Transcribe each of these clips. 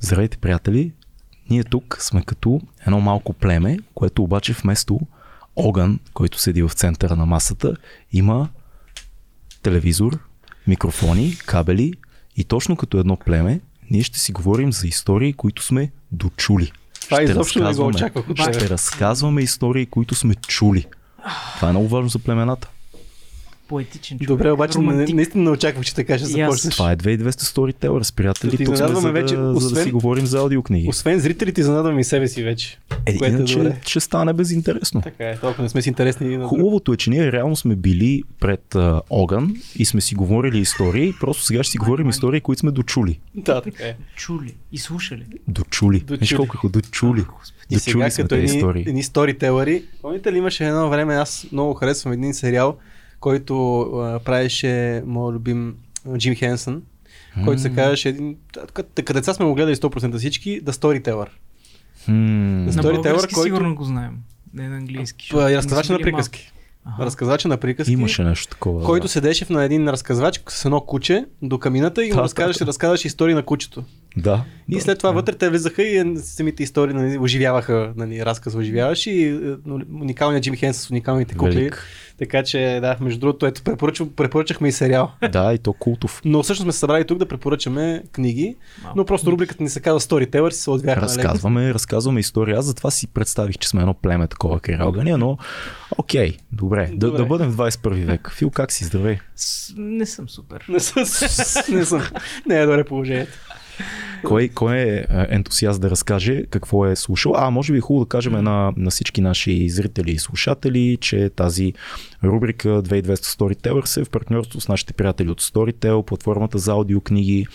Здравейте, приятели! Ние тук сме като едно малко племе, което обаче вместо огън, който седи в центъра на масата, има телевизор, микрофони, кабели и точно като едно племе, ние ще си говорим за истории, които сме дочули. Това ще изобщо не го очаквах Ще разказваме истории, които сме чули. Това е много важно за племената. Поетичен човек. Добре, обаче не, Романтик. наистина не очаквах, че така ще започнеш. Това е 2200 Storytellers, приятели. Да Тук сме за изненадваме да, вече, за да освен- си говорим за аудиокниги. Освен зрителите, изненадвам и себе си вече. Е, което е иначе добре. ще стане безинтересно. Така е, толкова не сме си интересни. на- Хубавото е, че ние реално сме били пред а, огън и сме си говорили истории, просто сега ще си говорим истории, които сме дочули. Да, така е. Чули и слушали. Дочули. Дочули. Виж колко дочули. И сега Дочули като едни, истории. едни сторителъри, помните ли имаше едно време, аз много харесвам един сериал, който а, правеше моят любим Джим Хенсън, който се казваше един, като деца сме го гледали 100% всички, The Storyteller. На На Storyteller, който- сигурно го знаем. Не на английски. Не на приказки. Ага. Разказвача на приказки. Имаше нещо такова. който да. седеше на един разказвач с едно куче до камината и му Да, разказваше, да. разказваше истории на кучето. Да. И да. след това вътре те влизаха и самите истории нали, оживяваха, нали, разказ оживяваше и е, уникалният Джим Хенс с уникалните кукли. Велик. Така че да, между другото, ето препоръчахме и сериал. Да, и то култов. Но всъщност сме се събрали тук да препоръчаме книги, Малко. но просто рубриката ни се казва Storyteller, си се отвяхме. нали? Разказваме, разказваме истории. Аз затова си представих, че сме едно племе такова край но окей, добре. Да, Добре. да бъдем в 21 век. Фил, как си? Здравей. С- Не съм супер. Не съм, не съм. Не е добре положението. Кой, кой е а, ентусиаст да разкаже какво е слушал? А, може би е хубаво да кажем на, на всички наши зрители и слушатели, че тази рубрика 2200 Storyteller е в партньорство с нашите приятели от Storytel, платформата за аудиокниги.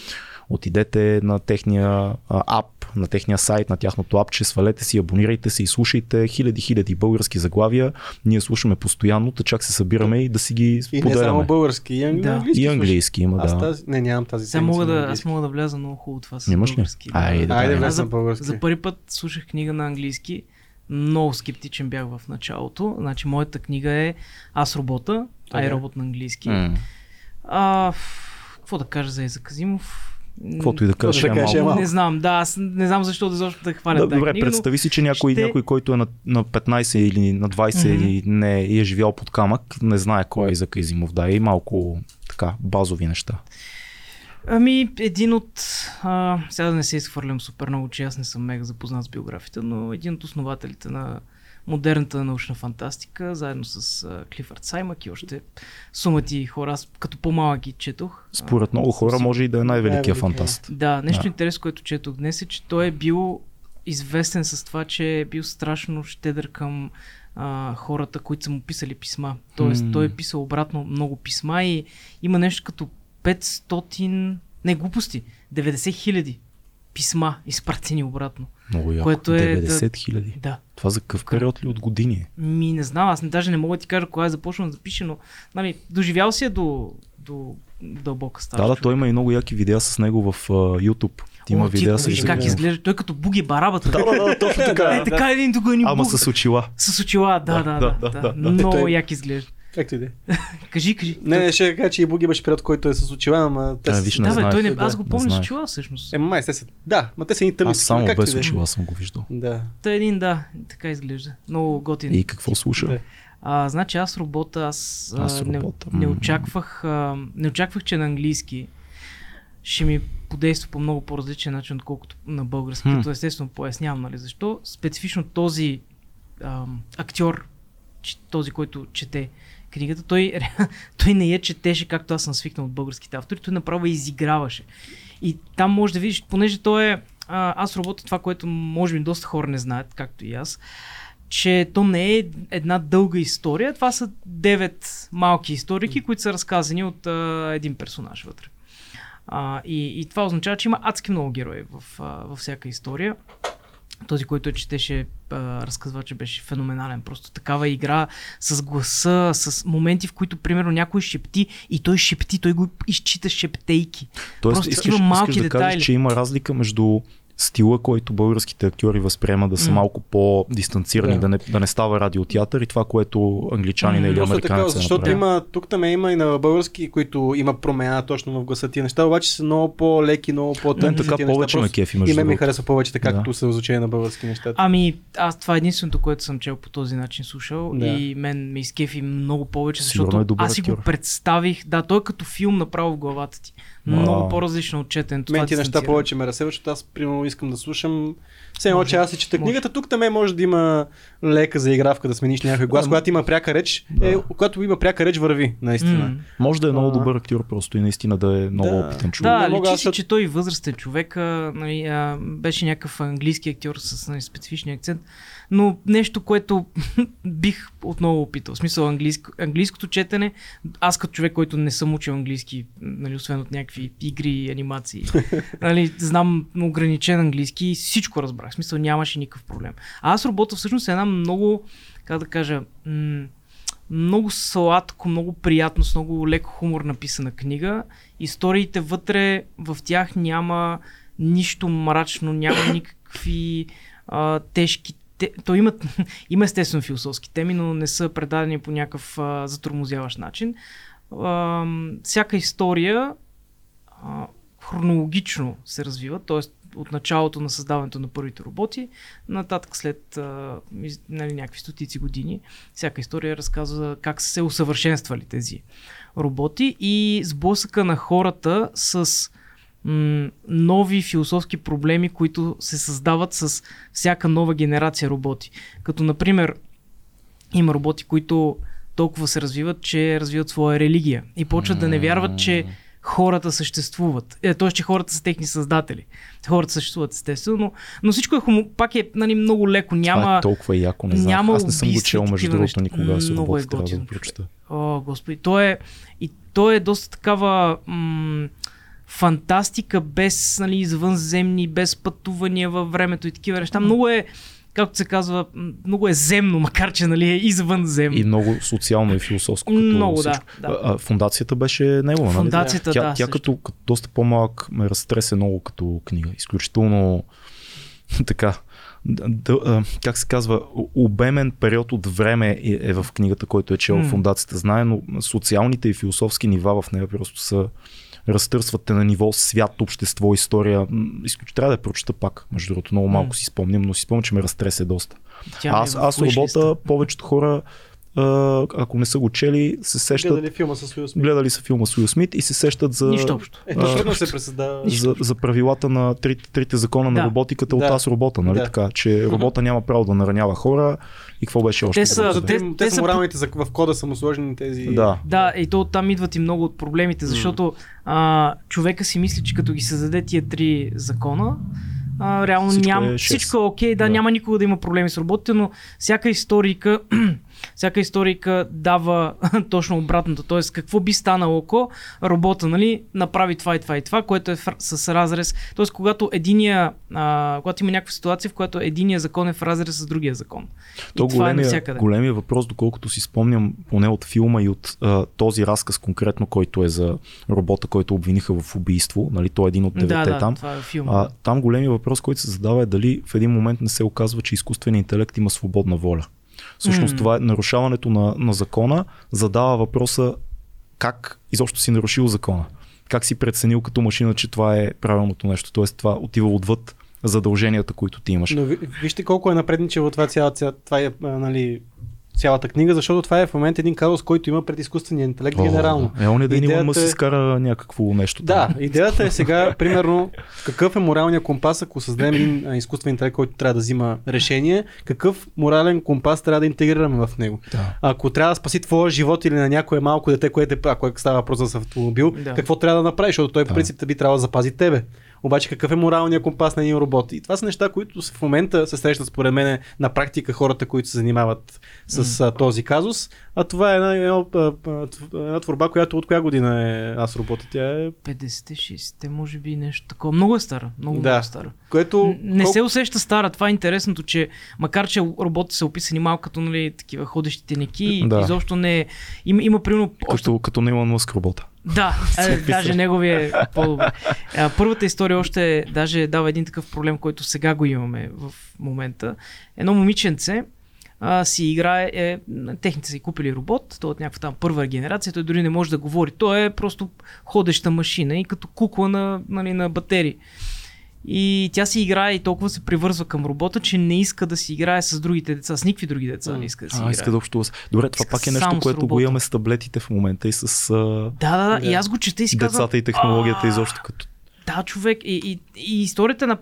Отидете на техния ап, на техния сайт, на тяхното апче, свалете си, абонирайте се и слушайте хиляди, хиляди български заглавия. Ние слушаме постоянно, та чак се събираме и да си ги И не само споделяме. български, и англи- Да. английски. И английски има, Аз да. тази... Не, нямам тази Сега седмица мога на да, аз английски. мога да вляза много хубаво това с ли? български. да. Айде, Айде, давай. влез Аз за, за първи път слушах книга на английски. Много скептичен бях в началото. Значи, моята книга е Аз робота, а е Така. робот на английски. М. А, какво да кажа за Еза Казимов? Каквото и да кажеш, да е кажеш, е малко. Не знам, да, аз не знам защо да изобщо да хваля Да, тази добре, книга, представи си, че някой, ще- някой който е на, на 15 или на 20 Мгм. и не и е живял под камък, не знае кой е Изак Изимов. Да, и малко така базови неща. Ами, един от... А, сега да не се изхвърлям супер много, че аз не съм мега запознат с биографията, но един от основателите на модерната научна фантастика, заедно с а, Клифърд Саймък и още сумати хора, аз като по-малък ги четох. Според много хора може и да е най-великия Най-великия. фантаст. Да, нещо Да. интересно, което четох днес е, че той е бил известен с това, че е бил страшно щедър към а, хората, които са му писали писма. Тоест, той е писал обратно много писма и има нещо като 500, не глупости, 90 хиляди писма изпратени обратно. Много яко. Което е 90 хиляди. Да. Това за какъв период ли от години е? Ми не знам, аз не, даже не мога да ти кажа кога е започнал да пише, но нали, доживял си е до, до дълбока стара. Да, да, той има и много яки видеа с него в uh, YouTube. Ти има О, ти видеа с как изглежда. Той като буги барабата. Да, да, да, точно така. Е, така един тук ни Ама с очила. С очила, да, да, да. да, да, да, да. Много як изглежда. Както и да е. Кажи, кажи. Не, не, ще кажа, че и Буги беше период, който е с очила, ама те А, са- виж, не да, бе, той не, Да, аз го не помня с очила всъщност. Е, май, са. Да, ма те са и тъмни. Аз само както и без да е. очила съм го виждал. Да. Та един, да, така изглежда. Много готин. И какво слуша? Да. А, значи аз робота, аз, а, Аз не, робота, не, м. очаквах, а, не очаквах, че на английски ще ми подейства по много по-различен начин, отколкото на български. Като естествено пояснявам, нали, защо. Специфично този а, актьор, този, който чете книгата, той, той не я четеше както аз съм свикнал от българските автори, той направо изиграваше. И там може да видиш, понеже той е, а, аз работя това, което може би доста хора не знаят, както и аз, че то не е една дълга история, това са девет малки историки, които са разказани от а, един персонаж вътре. А, и, и това означава, че има адски много герои в, а, във всяка история. Този, който я четеше, а, разказвача, беше феноменален. Просто такава игра с гласа, с моменти, в които, примерно, някой шепти и той шепти, той го изчита шептейки. Тоест, Просто искаш, такива малки искаш да детайли. кажеш, че има разлика между стила, който българските актьори възприемат да са малко по-дистанцирани, Да. да. не, да не става радиотеатър и това, което англичанин М. или Просто е така, американец е защото има, тук там има и на български, които има промяна точно в гласа ти неща, обаче са много по-леки, много по Мен така повече ме кефи, между И мен ми харесва повече така, Да. като се звучение на български неща. Ами, аз това е единственото, което съм чел по този начин слушал Да. и мен ме изкефи много повече, защото е аз си го представих, да, той е като филм направо в главата ти. Много по-различно от четенето. Мен ти неща повече ме разсеват, защото аз примерно искам да слушам. Все едно, че аз си чета може. книгата, тук там може да има лека заигравка да смениш някой глас. Да. Когато има пряка реч, Да. е, когато има пряка реч, върви, наистина. М. Може да е много добър актьор просто и наистина да е много Да. опитен човек. Да, личи аз си, че той е възрастен човек, нали, а, беше някакъв английски актьор с нали, специфичен акцент, но нещо, което бих отново опитал. В смисъл английско, английското четене, аз като човек, който не съм учил английски, нали, освен от някакви игри и анимации, нали, знам ограничен английски и всичко разбрах. В смисъл нямаше никакъв проблем. А аз работя всъщност една много, как да кажа, м- много сладко, много приятно, с много леко хумор написана книга. Историите вътре в тях няма нищо мрачно, няма никакви а, тежки те, то имат, има естествено философски теми, но не са предадени по някакъв а, затормозяващ начин. А, всяка история а, хронологично се развива, т.е. от началото на създаването на първите роботи, нататък след а, нали, някакви стотици години, всяка история разказва как са се усъвършенствали тези роботи и сблъсъка на хората с нови философски проблеми, които се създават с всяка нова генерация роботи. Като, например, има роботи, които толкова се развиват, че развиват своя религия и почват да не вярват, че хората съществуват. Е, т.е. че хората са техни създатели. Хората съществуват естествено, но, но всичко е хомо, пак е нали, много леко. Няма, Това е толкова яко, не знам. няма Аз не съм го чел, между другото, никога се Много е трябва да. О, господи, то е, и то е доста такава м- фантастика без нали, извънземни, без пътувания във времето и такива неща. Много е, както се казва, много е земно, макар че нали, е извънземно. И много социално и философско. Като Много, да, всичко. да. А, фундацията беше негова, нали? Фундацията, Тя, да. тя също. като, като доста по-малък ме разтресе много като книга. Изключително така. д- д- а, как се казва, обемен период от време е, е в книгата, който е чел М. фундацията. Знае, но социалните и философски нива в нея просто са разтърсват те на ниво свят, общество, история. Изключително трябва да я прочета пак. Между другото, много малко си спомням, но си спомням, че ме разтресе доста. Тя е аз, аз работа, повечето хора, а, ако не са го чели, се сещат, Гледали филма с Уил Смит. гледали са филма с Уил Смит и се сещат за, Нищо общо. Ето, А, трудно се пресъздава. за, за правилата на трите, трите закона на Да. роботиката от Да. аз робота, нали Да. така? Че робота няма право да наранява хора и какво беше още? Те са-? За те- те, те са моралните, за- в кода са му сложени тези... Да. Да, и то оттам идват и много от проблемите, защото а, човека си мисли, че като ги създаде тия три закона, а, реално Всичко няма, е всичко е окей, да, Да. няма никога да има проблеми с роботите, но всяка историка всяка историка дава точно обратното. Тоест, какво би станало, ако робота нали, направи това и това и това, което е с разрез. Тоест, когато единия, а, когато има някаква ситуация, в която единия закон е в разрез с другия закон. То и това е навсякъде. големия въпрос, доколкото си спомням поне от филма и от а, този разказ конкретно, който е за робота, който обвиниха в убийство, нали, той е един от девете Да, да, там. това е филм. А, там големия въпрос, който се задава е дали в един момент не се оказва, че изкуственият интелект има свободна воля. Всъщност М. това е нарушаването на, на закона, задава въпроса как изобщо си нарушил закона. Как си преценил като машина, че това е правилното нещо. Тоест това отива отвъд задълженията, които ти имаш. Но ви- вижте колко е напредничево това, цяла, ця, това е, нали, цялата книга, защото това е в момента един казус, който има пред изкуствения интелект О, генерално. Е, он е да Идеята е- си изкара някакво нещо. Да, там. идеята е сега, примерно, какъв е моралният компас, ако създадем един изкуствен интелект, който трябва да взима решение, какъв морален компас трябва да интегрираме в него. Да. Ако трябва да спаси твоя живот или на някое малко дете, което е, ако става въпрос за автомобил, Да. какво трябва да направиш, защото той по Да. принцип би трябвало да запази тебе. Обаче какъв е моралният компас на един робот? И това са неща, които в момента се срещат според мен на практика хората, които се занимават с а, този казус. А това е една, една, една творба, която от коя година е аз робота? Тя е 56-те, може би нещо такова. Много е стара. Много, Да. много стара. което... Не се усеща стара. Това е интересното, че макар, че роботите са описани малко като нали, такива ходещи тенеки, Да. изобщо не е. Има, има примерно. Още... Като, като на Илон Мъск робота. Да, е, даже неговия е по-добре. А, първата история още е, даже дава един такъв проблем, който сега го имаме в момента. Едно момиченце а, си играе, е, техните са и купили робот, той е от някаква там първа генерация, той дори не може да говори. Той е просто ходеща машина и като кукла на, нали, на батерии. И тя си играе и толкова се привързва към робота, че не иска да си играе с другите деца, с никакви други деца не иска да си А, играе. иска да общува. Добре, това Иска пак е нещо, което го имаме с таблетите в момента и с а, Да, да, да, и аз го чета и си казвам, децата и технологията «А, изобщо като Да, човек. И, и, и историята на.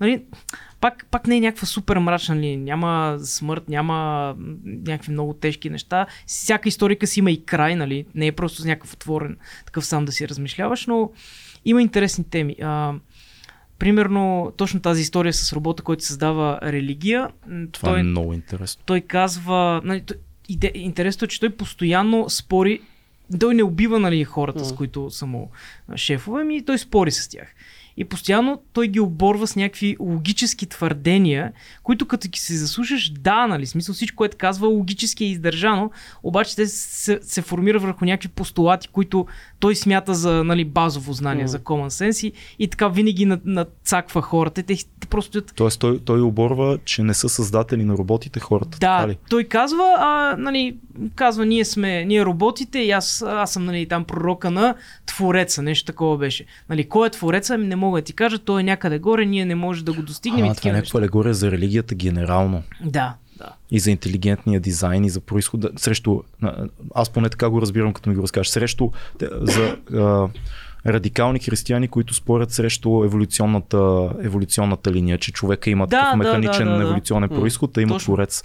Нали, пак, пак не е някаква супер мрачна ли. Няма смърт, няма някакви много тежки неща. Всяка историка си има и край, нали? Не е просто с някакъв отворен такъв сам да си размишляваш, но има интересни теми. А, примерно, точно тази история с робота, който създава религия. това той, е много интересно. той казва, нали, иде, интересното е, че той постоянно спори, той не убива нали, хората, с Мгм. които са му шефове, ами той спори с тях. И постоянно той ги оборва с някакви логически твърдения, които като ги се заслушаш, да, нали, смисъл всичко, което казва, логически е издържано, обаче те се, се формира върху някакви постулати, които той смята за нали, базово знание, Мгм. за common sense и, и така винаги над- надцаква хората. Те, те просто Тоест той, той оборва, че не са създатели на роботите хората. да, ли? той казва, а, нали, казва, ние сме, ние роботите и аз, аз съм, нали, там пророка на твореца, нещо такова беше. Нали, кой е твореца, ами не мога да ти кажа, той е някъде горе, ние не може да го достигнем А, и това е някаква алегория за религията генерално. Да, да. И за интелигентния дизайн, и за происхода. Срещу, аз поне така го разбирам, като ми го разкажеш. Срещу, за а, радикални християни, които спорят срещу еволюционната, еволюционната линия, че човека има Да, такъв да, механичен да, да, да. еволюционен М, происход, а има точно. творец.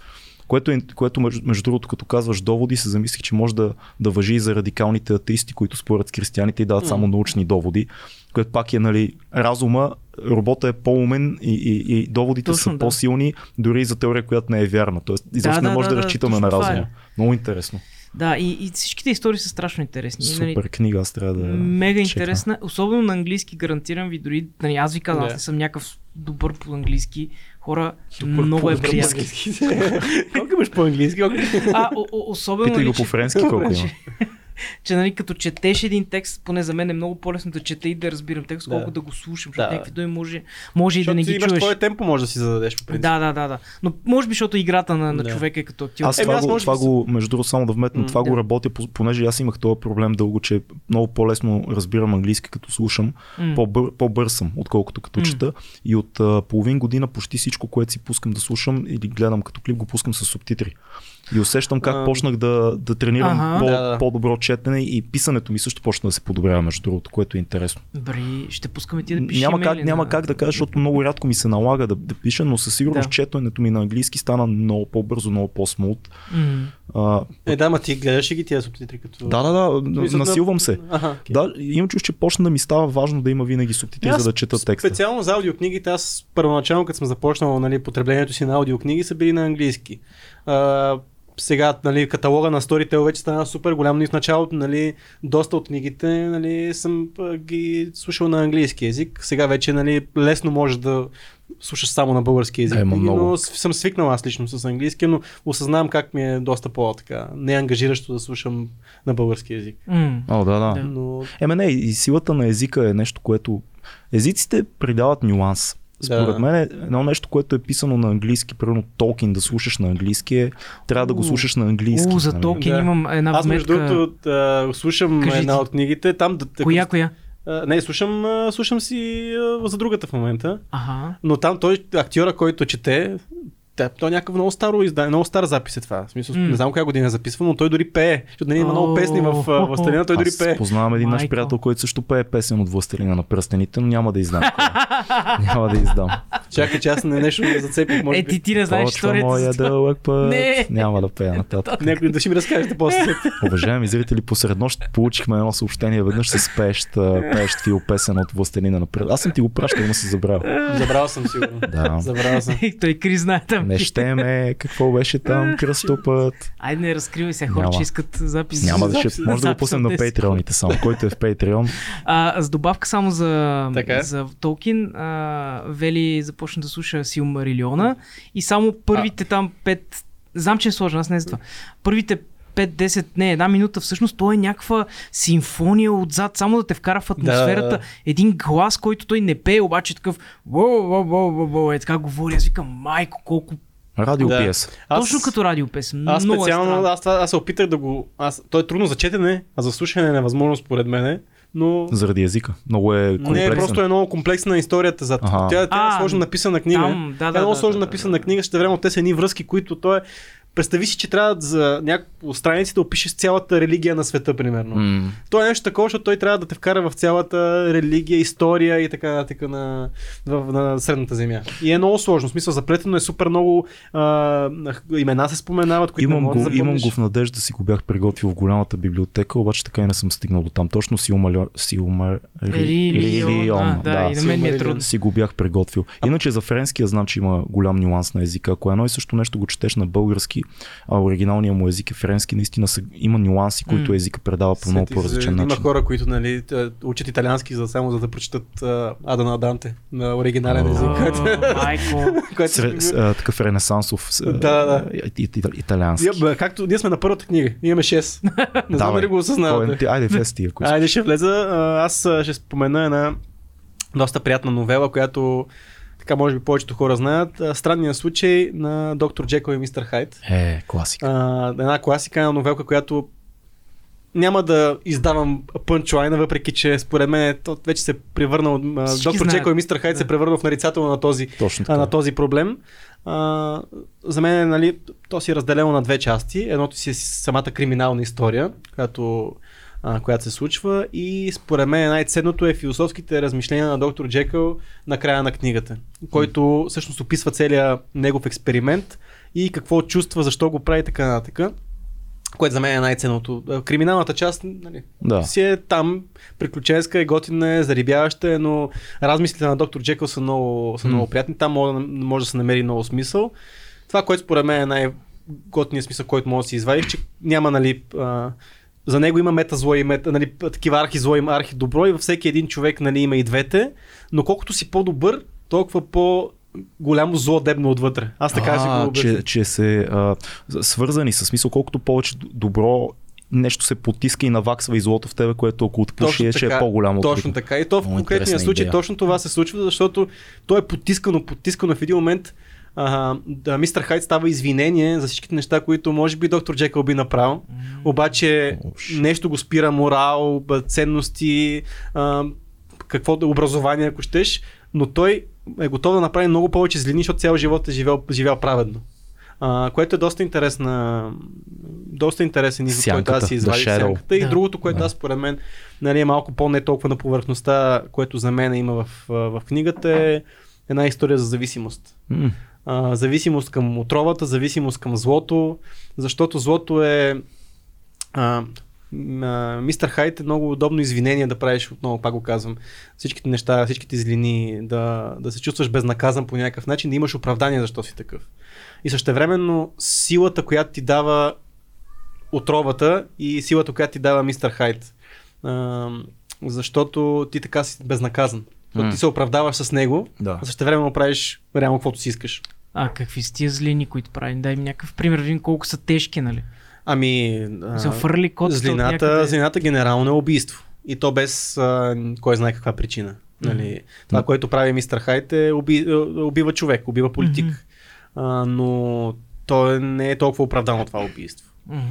Което, е, което между, между другото, като казваш доводи, се замислих, че може да, да въжи и за радикалните атеисти, които спорят с християните и дават само научни доводи, което пак е, нали, разума, робота е по-умен и, и, и доводите Точно, са да. по-силни, дори и за теория, която не е вярна. Тоест, изобщо да, не може да, да, да разчитаме на това е. разума. Много интересно. Да, и, и всичките истории са страшно интересни. Нали, Супер книга, аз трябва да. Мега чекна. интересна, особено на английски, гарантирам ви, дори, нали, аз ви казвам, аз Да. не съм някакъв добър по английски, хора, Супер много е по приятно. Колко имаш по-английски? Колко- А, о, о, особено, Питай го нали, по френски колко има. Че, нали, като четеш един текст, поне за мен е много по-лесно да чета и да разбирам текст, Да. колко да го слушам, защото Да. някакви думи може, може и да Защото не ги имаш чуеш. твое темпо, може да си зададеш по принцип. Да, да, да, да. Но може би, защото играта на, на Да. човека е като актьор. Аз Еми, това, аз го, може това би го, между другото, само да вметна, това да. го работя, по- понеже аз имах този проблем дълго, че много по-лесно разбирам английски, като слушам, по-бър, по-бърз съм, отколкото като чета. И от а, половин година почти всичко, което си пускам да слушам или гледам като клип, го пускам с субтитри. И усещам как А. почнах да, да тренирам Ага. по, Да, да. по-добро четене и писането ми също почна да се подобрява, между другото, което е интересно. Добре, ще пускаме ти да пишеш няма как, няма на- как да кажа, защото много рядко ми се налага да, да пиша, но със сигурност Да. четенето ми на английски стана много по-бързо, много по-смут. А, Е, да, ма ти гледаш ли ги тия субтитри като... да, да, да, Мисля, насилвам се. Окей. Да, имам чувство, че почна да ми става важно да има винаги субтитри, Аз за да чета текста. Специално за аудиокнигите, аз първоначално, като съм започнал нали, потреблението си на аудиокниги, са били на английски. А, сега нали, каталога на Storytel вече стана супер голям, но и в началото нали, доста от книгите нали, съм ги слушал на английски язик. Сега вече нали, лесно може да слушаш само на български язик, Е, книги, много. но съм свикнал аз лично с английски, но осъзнавам как ми е доста по-така неангажиращо да слушам на български язик. М. О, да, да. Да. Но Еме не, и силата на езика е нещо, което... Езиците придават нюанс. Според Да. мен е едно нещо, което е писано на английски, примерно Толкин да слушаш на английски, е, трябва да го У. слушаш на английски. О, за нали? Толкин Да. имам една аз между другото слушам Кажи една ти. от книгите, там да, Коя, коя? А, не, слушам, слушам си а, за другата в момента. Ага. Но там той, актьора, който чете, той е някакъв много старо издание, много стар запис е това. В смисъл, М. не знам коя година е записван, но той дори пее. Защото нали, има много песни в Властелина, той дори пее. познавам един наш приятел, който също пее песен от Властелина на пръстените, но няма да издам. е. няма да издам. Чакай, че аз не нещо не зацепих, може Е, ти, ти не знаеш историята моя дълъг път. Не. Няма да пея нататък. Някой да ще ми разкажете после. Уважаеми зрители, посред нощ получихме едно съобщение веднъж с пеещ, пеещ фил песен от Властелина на пръстените. Аз съм ти го пращал, но си забрал. Забравял съм сигурно. Да. Забравял съм. Е, Той Крис знае там. Не ще ме, какво беше там, кръстопът. Айде не разкривай се, хора, Няма. че искат запис. Няма да ще, може да го пуснем на 10 Patreoните само. Който е в Patreon, А, с добавка само за, Така е. за Толкин, а, Вели започна да слуша Силмарилиона и само първите там пет, знам, че е сложно, аз не за това, първите 5-10, не, една минута, всъщност то е някаква симфония отзад, само да те вкара в атмосферата. Да, да. Един глас, който той не пее, обаче такъв воу, воу, воу, воу, воу, е така говори. Аз викам, майко, колко... Радио Да. пиес. Точно като радиопесен. Аз Много специално, е аз, аз се опитах да го... Аз, то е трудно за четене, а за слушане е невъзможно според мен, но... Заради езика. Много е Не, комплексен. просто е много комплексна историята за Аха. Тя, тя А, е сложно написана книга. там, да, тя е да, много да, сложно да, написана да, да. книга, ще време те са едни връзки, които той е... Представи си, че трябва за няколко страници да опишеш цялата религия на света, примерно. М. То е нещо такова, защото той трябва да те вкара в цялата религия, история и така нататък на, в, на Средната земя. И е много сложно. В смисъл, заплетено е супер много а, имена се споменават, които не Имам можеш го, да имам го в надежда да си го бях приготвил в голямата библиотека, обаче така и не съм стигнал до там. Точно си умаля, си умар... Рилион, а, да, и на мен ми е трудно. си го бях приготвил. Иначе за френския знам, че има голям нюанс на езика. Ако едно и също нещо го четеш на български, а оригиналният му език е френски, наистина са, има нюанси, които езика предава по много по-различен Има начин. хора, които нали, т- учат италиански за, само за да прочитат а, Ада на Данте на оригинален език. А, такъв ренесансов италиански. Както ние сме на първата книга, имаме 6. Не знам дали го е- осъзнавате. Айде, влез ти. Айде ще влеза. Аз ще спомена една доста приятна новела, която така може би повечето хора знаят. Странният случай на доктор Джекъл и мистер Хайд. Е, класика. А, една класика, една новелка, която няма да издавам пънчлайна, въпреки че според мен то вече се превърнал, а, Всички доктор. Джекъл и мистер Хайд се Да. превърнал в нарицателно на този, на този проблем. А, за мен нали, то си е разделено на две части. Едното си е самата криминална история, която, а, която се случва и според мен най-ценното е философските размишления на доктор Джекъл на края на книгата, който всъщност описва целият негов експеримент и какво чувства, защо го прави така нататък. Което за мен е най-ценното. Криминалната част нали, Да. си е там, приключенска е, готина е, зарибяваща е, но размислите на доктор Джекъл са много, са много приятни. Там може, може да се намери много смисъл. Това, което според мен е най-готният смисъл, който може да си извадиш, че няма, нали, а, за него има мета зло и мета, нали, такива архи зло и архи добро и във всеки един човек нали, има и двете, но колкото си по-добър, толкова по голямо зло дебно отвътре. Аз така ще а, го обясня. че, че се а, свързани с смисъл, колкото повече добро нещо се потиска и наваксва и злото в тебе, което ако отпуши е, че е по-голямо. Точно така. И то в конкретния случай идея. точно това се случва, защото то е потискано, потискано в един момент. А, да, мистер Хайд става извинение за всичките неща, които може би доктор Джекъл би направил. Обаче нещо го спира морал, ценности, а, какво да образование, ако щеш, но той е готов да направи много повече злини, защото цял живот е живял, живял праведно. А, което е доста интересна, доста интересен извод, който аз си извадих сянката. И Да. другото, което Да. аз според мен нали, е малко по-не толкова на повърхността, което за мен има в, в книгата е една история за зависимост. М, А, зависимост към отровата, зависимост към злото, защото злото е а, Мистер Хайт е много удобно извинение да правиш, отново пак го казвам, всичките неща, всичките злини, да, да се чувстваш безнаказан по някакъв начин, да имаш оправдание защо си такъв. И същевременно силата, която ти дава отровата и силата, която ти дава Мистер Хайт. А, защото ти така си безнаказан. Защото М. ти се оправдаваш с него, Да. а същевременно правиш реално каквото си искаш. А какви са тия злини, които правим? Дай ми някакъв пример, видим колко са тежки, нали? Ами, а, фърли кот злината, злината генерално е убийство. И то без а, кой знае каква причина. Нали, това, Мгм. което прави мистер Хайт е уби, е, убива човек, убива политик. Мгм. а, но то не е толкова оправдано това убийство. Мгм.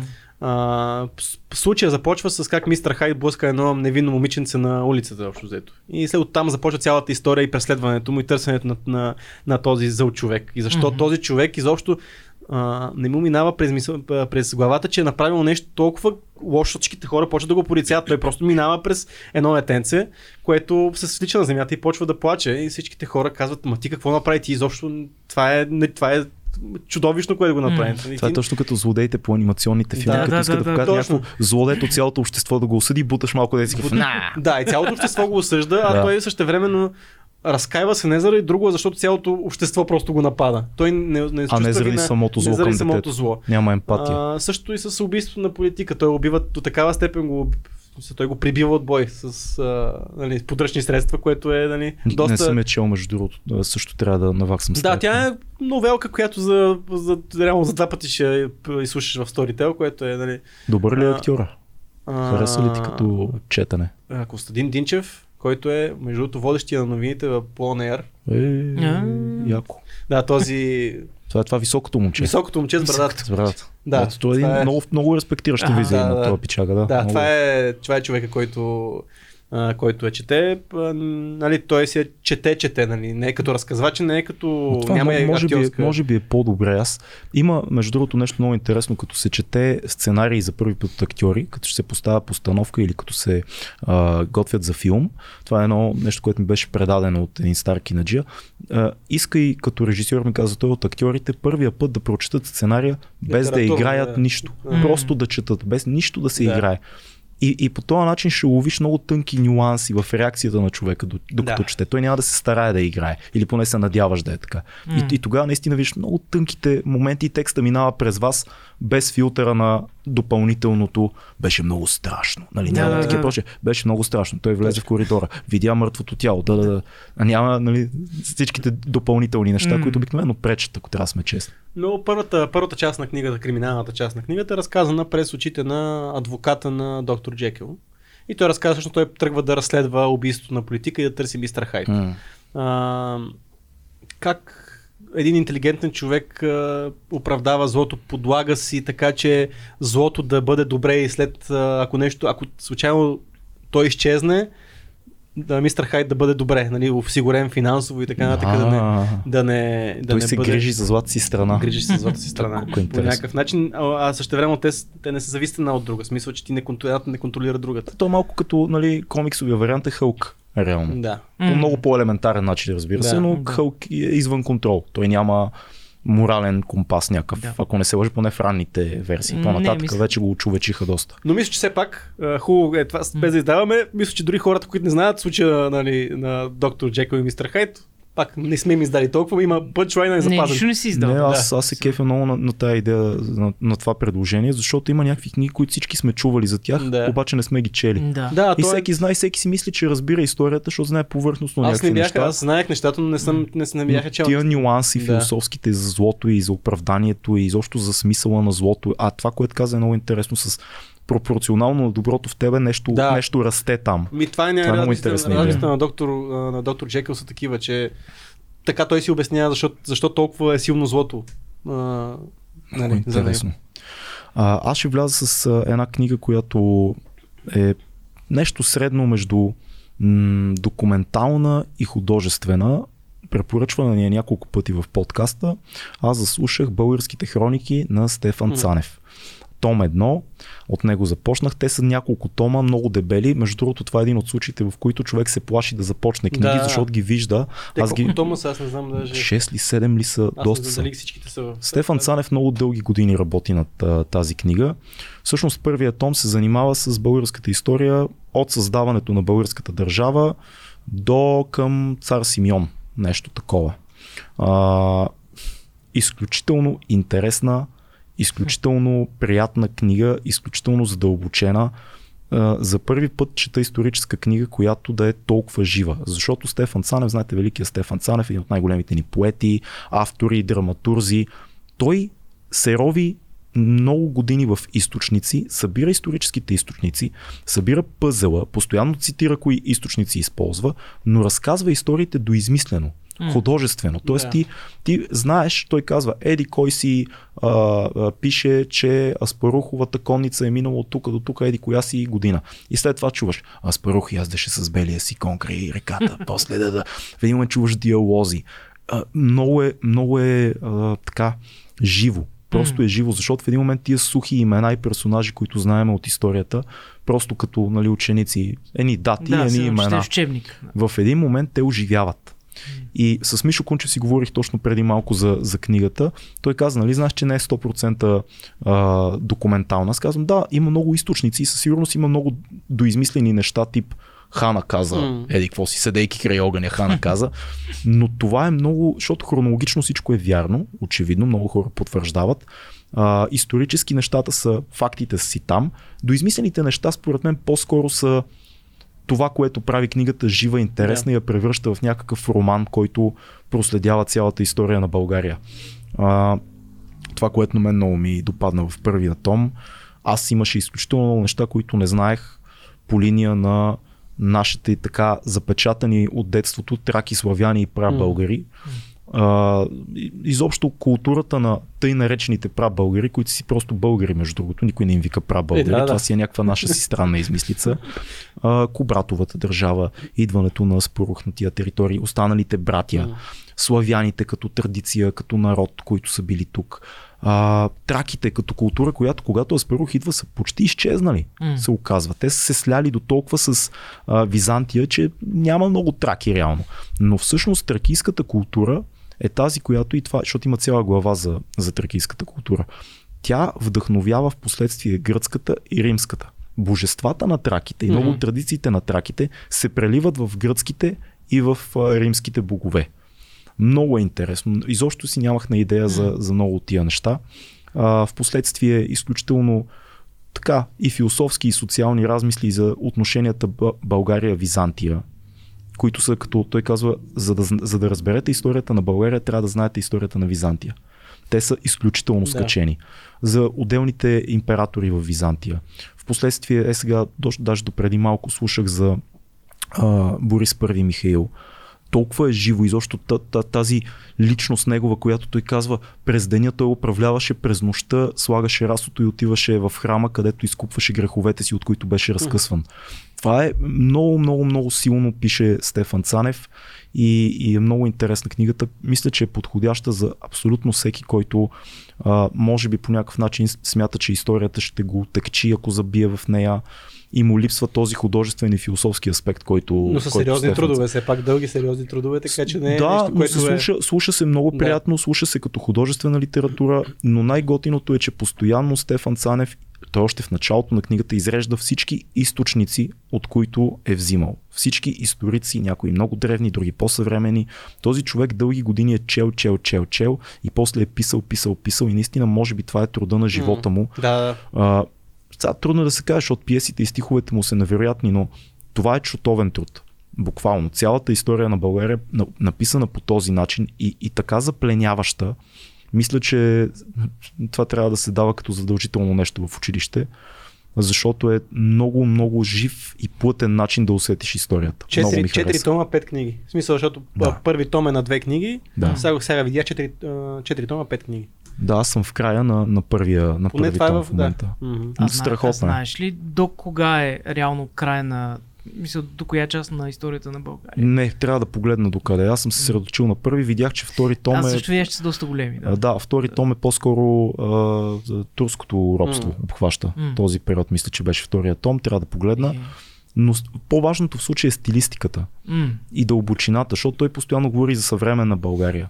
А, случая започва с как мистер Хайд блъска едно невинно момиченце на улицата, общо взето. И след оттам започва цялата история и преследването му и търсенето на, на, на този зъл човек. И защо Мгм. този човек изобщо а, не му минава през, мисъл, през главата, че е направил нещо толкова лошо, всичките хора почват да го порицават. Той просто минава през едно етенце, което се свлича на земята и почва да плаче. И всичките хора казват, ма ти какво направи? Ти изобщо това е, не, това е чудовищно, което го направи. И Това е точно като злодеите по анимационните филми, Да, като да, искат да, да, покажат да, някакво зло, дето цялото общество да го осъди, буташ малко да си Буташ- на. Да, и цялото общество го осъжда, а Да. той същевременно разкаива се не заради друго, защото цялото общество просто го напада. Той не, не А не заради вина, самото зло не заради към самото детето. зло. Няма емпатия. А, също и с убийството на политика. Той убива до такава степен го Смисъл, той го прибива от бой с а, нали, подръчни средства, което е нали, доста... Не съм е чел, между другото. Също трябва да наваксам Да, стаята. тя е новелка, която за, за, реално за два пъти ще изслушаш в Storytel, което е нали, Добър ли е актьора? а, Хареса ли ти като четене? а, Костадин Динчев, който е между другото водещия на новините в Air. Е, яко. Да, този Това е това високото момче. високото момче с брадата. С брадата. Да, Ето, той е един това е- много, много респектираща Ага, визия да, на да. този пичага. Да, Да, много. това е, това е човека, който, а, който е чете. А, нали, той си е чете, чете, нали. Не е като разказвач, не е като... Но Това няма може, може, би, е- може би е по-добре. Аз има, между другото, нещо много интересно, като се чете сценарии за първи път от актьори, като ще се поставя постановка или като се а, готвят за филм. Това е едно нещо, което ми беше предадено от един стар кинаджия. А, иска и като режисьор ми каза той от актьорите първия път да прочетат сценария без да играят да. нищо. М. Просто да четат, без нищо да се Да. играе. И, и по този начин ще ловиш много тънки нюанси в реакцията на човека, до- докато Да. чете. Той няма да се старае да играе. Или поне се надяваш да е така. М. И, и тогава наистина виж много тънките моменти и текста минава през вас без филтъра на допълнителното. Беше много страшно. Нали? Няма да, такива да. прочее. Беше много страшно. Той влезе в коридора, видя мъртвото тяло. Да, да, да. Няма нали, всичките допълнителни неща, М. които обикновено пречат, ако трябва да сме честни. Но първата, първата част на книгата, криминалната част на книгата е разказана през очите на адвоката на доктор Джекил. И той разказва, защото той тръгва да разследва убийството на политика и да търси мистер Хайд. М. А, как един интелигентен човек а, оправдава злото, подлага си така, че злото да бъде добре и след, а, ако нещо, ако случайно той изчезне, да мистер Хайд да бъде добре, нали, осигурен финансово и така нататък, да не, да не, да Той не се бъде... грижи за злата си страна. Грижи се за злата си страна. Е по някакъв начин, а, а също време те, те не са зависят една от друга. Смисъл, че ти не, контр... едната не контролира другата. То е малко като нали, комиксовия вариант е Хълк. Реално. Да. По много по-елементарен начин, разбира се, Да. но Да. Хълк е извън контрол. Той няма морален компас някакъв. Да. Ако не се лъжи, поне в ранните версии. По-нататък мисля. вече го очовечиха доста. Но мисля, че все пак хубаво е това, без да издаваме, мисля, че дори хората, които не знаят случая нали, на доктор Джекъл и мистер Хайд, пак не сме им издали толкова, има пънчлайна е Не, запазен. нищо не си издал. не, да. аз, аз се кефя много на, на тази идея, на, на това предложение, защото има някакви книги, които всички сме чували за тях, Да. обаче не сме ги чели. Да. Да, И е- всеки знае, всеки си мисли, че разбира историята, защото знае повърхностно Аз някакви не бях, неща. аз знаех нещата, но не съм, не, не бяха чел. Тия нюанси Да. философските за злото и за оправданието и изобщо за смисъла на злото. А това, което каза е много интересно с пропорционално на доброто в тебе нещо, Да. нещо расте там. Ми, това е, Това е много на доктор, на доктор Джекъл са такива, че така той си обяснява защо, защо толкова е силно злото. А, нали, интересно. А, аз ще вляза с а, една книга, която е нещо средно между м- документална и художествена. Препоръчвана ни е няколко пъти в подкаста. Аз заслушах българските хроники на Стефан. Цанев. Том едно, от него започнах. Те са няколко тома, много дебели. Между другото, това е един от случаите, в които човек се плаши да започне книги, Да. защото ги вижда. Те Аз ги... тома са, аз не знам даже. 6 ли 7 ли са, Аз доста са. всичките са. Стефан Цанев много дълги години работи над а, тази книга. Всъщност първият том се занимава с българската история от създаването на българската държава до към цар Симеон. Нещо такова. А, изключително интересна, изключително приятна книга, изключително задълбочена. За първи път чета историческа книга, която да е толкова жива. Защото Стефан Цанев, знаете, великия Стефан Цанев, един от най-големите ни поети, автори, драматурзи, той се рови много години в източници, събира историческите източници, събира пъзела, постоянно цитира кои източници използва, но разказва историите доизмислено, М. художествено. Тоест Да. ти, ти знаеш, той казва, еди кой си а, а, пише, че Аспаруховата конница е минала от тук до тук, еди коя си година. И след това чуваш, Аспарух яздеше с белия си кон край реката, после да, да. В един момент чуваш диалози. А, много е, много е а, така живо. Просто е живо, защото в един момент тия сухи имена и персонажи, които знаем от историята, просто като нали, ученици, едни дати, Да, едни имена учебник. в един момент те оживяват. И с Мишо Кунчев си говорих точно преди малко за, за книгата. Той каза, нали, знаеш, че не е 100% а, документална. Аз казвам, да, има много източници и със сигурност има много доизмислени неща, тип Хана каза, М. еди какво си, седейки край огъня, Хана каза. Но това е много, защото хронологично всичко е вярно, очевидно, много хора потвърждават, А, исторически нещата са, фактите са си там. До измислените неща, според мен, по-скоро са това, което прави книгата жива, интересна yeah. и я превръща в някакъв роман, който проследява цялата история на България. А, това, което на мен много ми допадна в първия том, аз имаше изключително много неща, които не знаех по линия на нашите така запечатани от детството траки, славяни и прабългари. Mm. Изобщо културата на тъй наречените прабългари, които си просто българи, между другото, никой не им вика прабългари, е, да, това да. си е някаква наша си странна измислица. А, Кобратовата държава, идването на спорухнатия територии, останалите братя, mm. славяните като традиция, като народ, които са били тук а, траките като култура, която когато Аспарух идва са почти изчезнали, mm. се оказва. Те са се сляли до толкова с а, Византия, че няма много траки реално. Но всъщност тракийската култура е тази, която и това, защото има цяла глава за, за тракийската култура. Тя вдъхновява в последствие гръцката и римската. Божествата на траките и много mm-hmm. традициите на траките се преливат в гръцките и в римските богове. Много е интересно. Изобщо си нямах на идея за, за много от тия неща. А, впоследствие изключително така и философски и социални размисли за отношенията България-Византия, които са като той казва, за да, за да разберете историята на България, трябва да знаете историята на Византия. Те са изключително да. скачени. За отделните императори в Византия. Впоследствие, е сега, даже до преди малко слушах за а, Борис I Михаил, толкова е живо изобщо тази личност негова, която той казва през деня той управляваше, през нощта слагаше расото и отиваше в храма, където изкупваше греховете си, от които беше разкъсван. Това е много, много, много силно пише Стефан Цанев и, и е много интересна книгата. Мисля, че е подходяща за абсолютно всеки, който а, може би по някакъв начин смята, че историята ще го текчи, ако забие в нея и му липсва този художествен и философски аспект, който. Но са сериозни Стефан... трудове, все пак дълги сериозни трудове, така че не е. Да, нещо, което се слуша, е... слуша се много да. приятно, слуша се като художествена литература, но най-готиното е, че постоянно Стефан Цанев той още в началото на книгата изрежда всички източници, от които е взимал. Всички историци, някои много древни, други по-съвремени. Този човек дълги години е чел, чел, чел, чел и после е писал, писал, писал и наистина може би това е труда на живота му. Mm, да. А, сега трудно е да се каже, защото пиесите и стиховете му са невероятни, но това е чутовен труд. Буквално. Цялата история на България е написана по този начин и, и така запленяваща. Мисля, че това трябва да се дава като задължително нещо в училище, защото е много, много жив и плътен начин да усетиш историята. Четири, четири тома, пет книги. В смисъл, защото да. първи том е на две книги, да. сега, сега видя четири, четири тома, пет книги. Да, аз съм в края на, на първия на Поне това е в, момента. Да. Страхотно. А знаеш ли до кога е реално край на мисля, до коя част на историята на България? Не, трябва да погледна до къде. Аз съм се съсредоточил на първи, видях, че втори том е... Аз също видях, че са доста големи. Да, да втори том е по-скоро а, турското робство mm. обхваща. Mm. Този период мисля, че беше втория том, трябва да погледна. Okay. Но по-важното в случая е стилистиката mm. и дълбочината, защото той постоянно говори за съвременна България.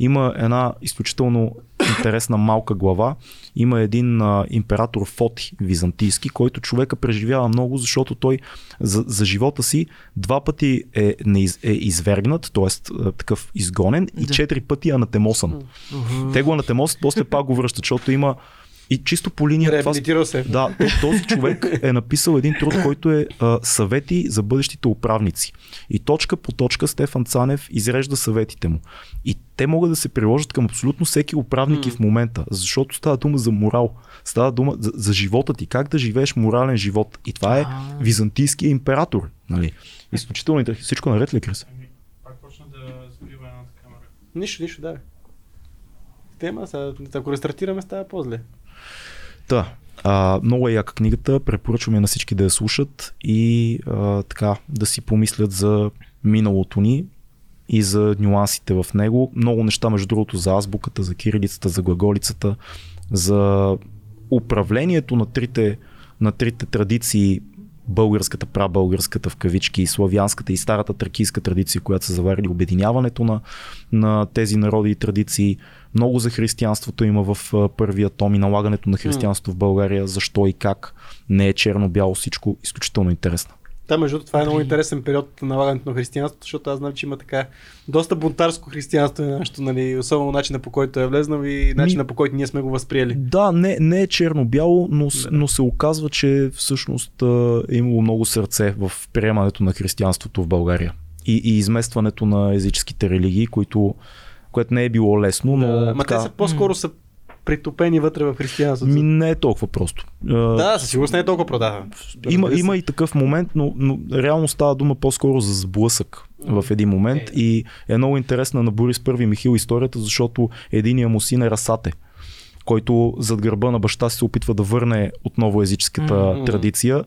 Има една изключително интересна малка глава. Има един а, император Фоти, византийски, който човека преживява много, защото той за, за живота си два пъти е, не е извергнат, т.е. такъв изгонен да. и четири пъти е анатемосан. Uh-huh. Те го анатемосат, после пак го връщат, защото има и чисто по линия това... се. Да, този човек е написал един труд, който е а, съвети за бъдещите управници. И точка по точка Стефан Цанев изрежда съветите му. И те могат да се приложат към абсолютно всеки управник mm. в момента, защото става дума за морал, става дума за, за живота ти, как да живееш морален живот. И това е византийския император. Нали? Изключително интересно. Всичко наред ли, Крис? Ами, пак почна да сбива едната камера. Нищо, нищо, да. Тема, сега, ако рестартираме, става по-зле. Та, а, много е яка книгата, препоръчваме на всички да я слушат и а, така да си помислят за миналото ни и за нюансите в него. Много неща, между другото, за азбуката, за кирилицата, за глаголицата, за управлението на трите, на трите традиции българската, прабългарската в кавички, славянската и старата тракийска традиция, която са заварили обединяването на, на тези народи и традиции. Много за християнството има в първия том и налагането на християнството в България, защо и как. Не е черно-бяло всичко, изключително интересно. Да, между другото, това е много При- интересен период на налагането на християнството, защото аз знам, че има така доста бунтарско християнство е нашето, нали, особено начина по който е влезнал и начина по който ние сме го възприели. Да, не, не е черно-бяло, но, но се оказва, че всъщност е имало много сърце в приемането на християнството в България. И, и изместването на езическите религии, които, което не е било лесно, но Да, ма така, те са по-скоро са притопени вътре в християнството. ми не е толкова просто. Да, със сигурност не е толкова продава. Има, има и такъв момент, но, но реално става дума по-скоро за сблъсък в един момент Е. и е много интересна на Борис Първи Михил историята, защото единия му син е Расате, който зад гърба на баща си се опитва да върне отново езическата Мгм. традиция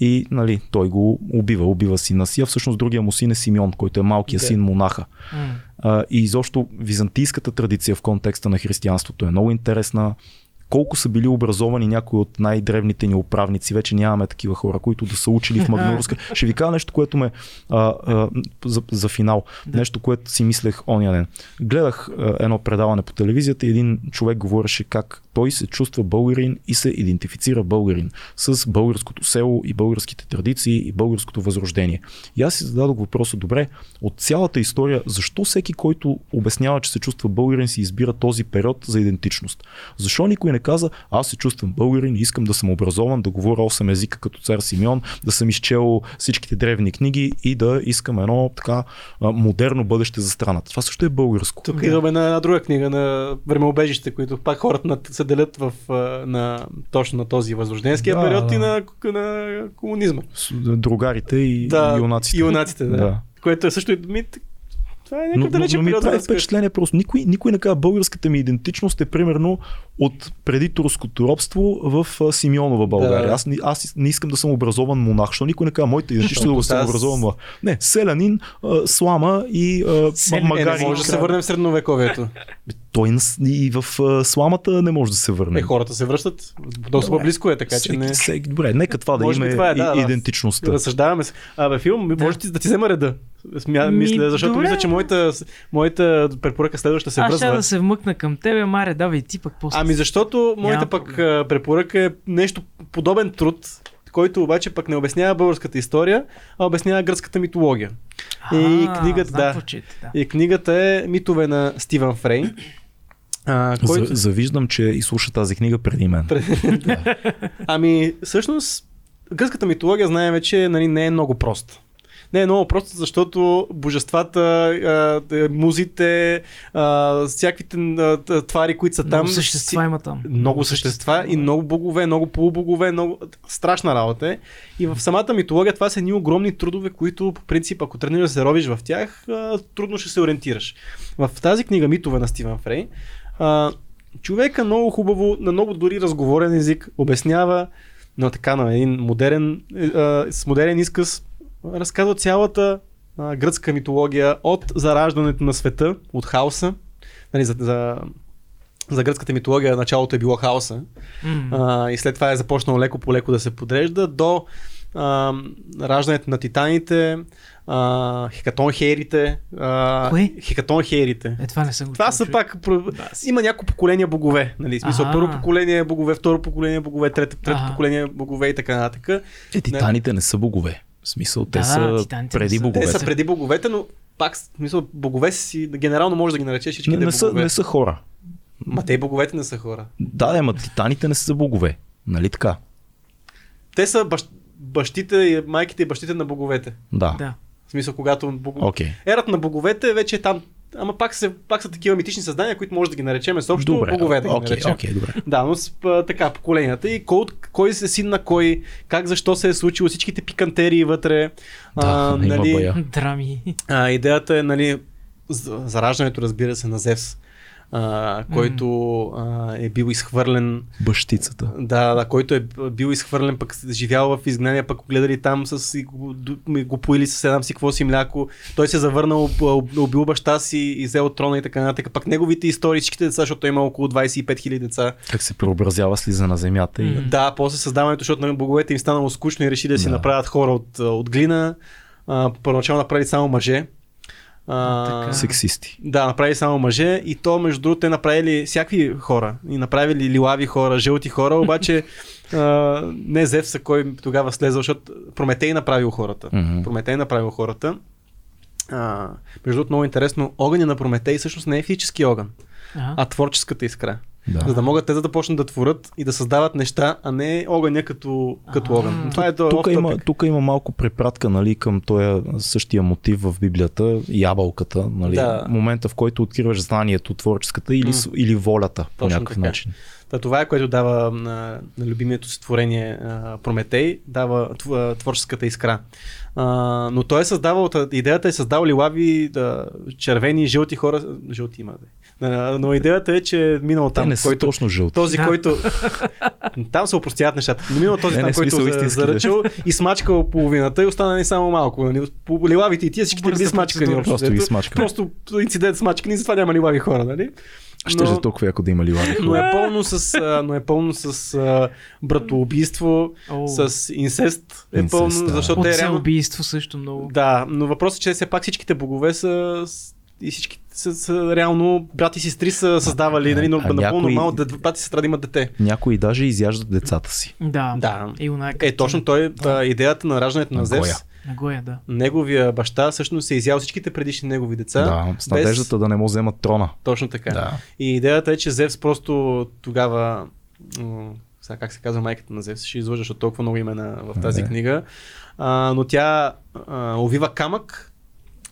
и нали, той го убива, убива сина си, а всъщност другия му син е Симеон, който е малкият Да. син монаха. М. А, и изобщо византийската традиция в контекста на християнството е много интересна. Колко са били образовани някои от най-древните ни управници, вече нямаме такива хора, които да са учили в Магнорска. Ще ви кажа нещо, което ме а, а, за, за финал. Да. Нещо, което си мислех ония ден. Гледах а, едно предаване по телевизията и един човек говореше как той се чувства българин и се идентифицира българин с българското село и българските традиции и българското възрождение. И аз си зададох въпроса, добре, от цялата история, защо всеки, който обяснява, че се чувства българин, си избира този период за идентичност? Защо никой не каза, аз се чувствам българин, искам да съм образован, да говоря 8 езика като цар Симеон, да съм изчел всичките древни книги и да искам едно така модерно бъдеще за страната. Това също е българско. Тук идваме на една друга книга на времеобежище, които пак хората на, се делят в, на, точно на този възрожденския Да, период и да. на, на комунизма. Другарите и Да, юнаците. юнаците, да. Да. Което е също и ми, това е някакъв далечен период. прави да разкажеш. впечатление просто. Никой, никой не казва, българската ми идентичност е примерно от преди турското робство в Симеонова България. Да. Аз, не- аз не искам да съм образован монах, защото никой не казва, моята идентичност е да съм Аз- образован монах. Не, селянин, а, слама и а, Селянин. ма- Е, не магари. може да се върнем в средновековието. Той и в а, сламата не може да се върне. Е, хората се връщат. Доста Добре. близко е, така че всеки, не. всеки, добре, нека това да Може има това е, да, и- да. идентичността. Разсъждаваме се. Абе, филм, Да. може ти да ти взема реда. Мисля, защото мисля, че моята, моята препоръка следваща се Аз връзва. ще да се вмъкна към тебе, Маре, давай ти пък после. Ами защото моята пък проблем. а, препоръка е нещо подобен труд, който обаче пък не обяснява българската история, а обяснява гръцката митология. и А, книгата, знам да. чете, да. И книгата е Митове на Стивън Фрей. А, който... За, завиждам, че изслуша тази книга преди мен. Ами, всъщност, гръцката митология знаем вече нали, не е много проста. Не е много просто, защото божествата, е, музите, всякаквите твари, които са Много там. същества има там. много същества и много богове, много полубогове, много страшна работа е. И в самата митология това са едни огромни трудове, които по принцип, ако тръгнеш да се робиш в тях, трудно ще се ориентираш. В тази книга Митове на Стивен Фрей, човека много хубаво, на много дори разговорен език, обяснява на така на един модерен, е, с модерен изказ, разказва цялата а, гръцка митология от зараждането на света, от хаоса, нали, за, за за гръцката митология началото е било хаоса М. а, и след това е започнало леко по леко да се подрежда до а, раждането на титаните, а, хекатонхерите. А, Кое? Хекатонхерите. Е, това не съм го Това са пак. про- Баси. Има няколко поколения богове. Нали? Смисъл, първо поколение богове, второ поколение богове, трето, трето поколение богове и така нататък. Е, титаните не са богове. В смисъл, те Да, са титаните не преди са. Те боговете. са преди боговете, но пак, в смисъл, богове си, генерално може да ги наречеш Не, всичките не, са, не са хора. Ма те и боговете не са хора. Да, да, ма титаните не са богове. Нали така? Те са бащ, бащите, и майките и бащите на боговете. Да. Да. В смисъл, когато бог... Окей. ерата на боговете вече е там. Ама пак, се, пак са такива митични създания, които може да ги наречем съобщо Добре. богове да ги Окей, наречем. окей, добре. Да, но с, а, така, поколенията и кой, кой се син на кой, как защо се е случило, всичките пикантерии вътре. Да, има бая. Драми. а, идеята е, нали, за- зараждането, разбира се, на Зевс, а, който а, е бил изхвърлен Бащицата. да, да, който е бил изхвърлен, пък живял в изгнание, пък го гледали там с, и го, го поили с една си какво си мляко. Той се е завърнал, убил баща си и взел трона и така нататък. Пак неговите истории, всичките деца, защото той има около 25 000 деца. Как се преобразява, слиза на земята и... Да, после създаването, защото на боговете им станало скучно и решили да си Да. направят хора от, от глина. А, първоначално направили само мъже. А, така. Сексисти. да, направили само мъже и то между другото те направили всякакви хора. И направили лилави хора, жълти хора, обаче а, не Зевса, кой тогава слезал, защото Прометей направил хората. Мгм. Прометей направил хората. А, между другото много интересно, огъня на Прометей всъщност не е физически огън, Ага. а творческата искра. Да. За да могат те да почнат да творят и да създават неща, а не огъня като, като огън. Това е Тук има, тук има малко препратка нали, към този същия мотив в Библията, ябълката. Нали, Да. Момента, в който откриваш знанието, творческата или, или волята по Точно някакъв така. начин. Та, това е което дава на, на любимието си творение а, Прометей, дава тв- творческата искра. А, но той е създавал, та- идеята е създавал лилави, да, червени, жълти хора, жълти има. Но идеята е, че е минал Те там, не който, точно жълти. този, Да. който... Там се опростяват нещата. Но минал този Не, там, не, който за, да. заръчал и смачкал половината и остана ни само малко. Нали? Лилавите и тия всичките Бърза били смачкани. Просто ги смачкани. Просто инцидент смачкани, затова няма ливави хора. Нали? Ще е толкова яко да има ливади. но е пълно с, а, но е пълно с а, братоубийство, О. с инцест. Е Инцест, пълно, да. защото е реално... Отцеубийство също много. Да, но въпросът е, че все пак всичките богове са с- и всички са, са реално брати и сестри са създавали, а- нали, но а напълно нормално да брати и сестра да имат дете. Някои даже изяждат децата си. Да. Да. И Е, точно той, да. идеята на раждането на, На Зевс, Гоя. На Гоя, да. неговия баща всъщност се изял всичките предишни негови деца. Да, с без- надеждата да не му вземат трона. Точно така. Да. И идеята е, че Зевс просто тогава, сега как се казва майката на Зевс, ще излъжа, защото толкова много имена в тази Не. книга, а, но тя а, увива камък,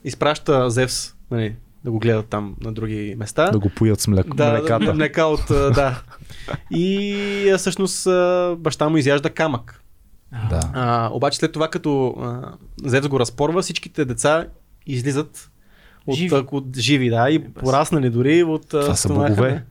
изпраща Зевс нали, да го гледат там на други места. Да го поят с млек, да, млеката. млека от, да. И всъщност баща му изяжда камък. Да. А, обаче след това, като а, Зевс го разпорва, всичките деца излизат от Живи. от, живи да, и Бас. пораснали дори от Това са стомаха богове. на-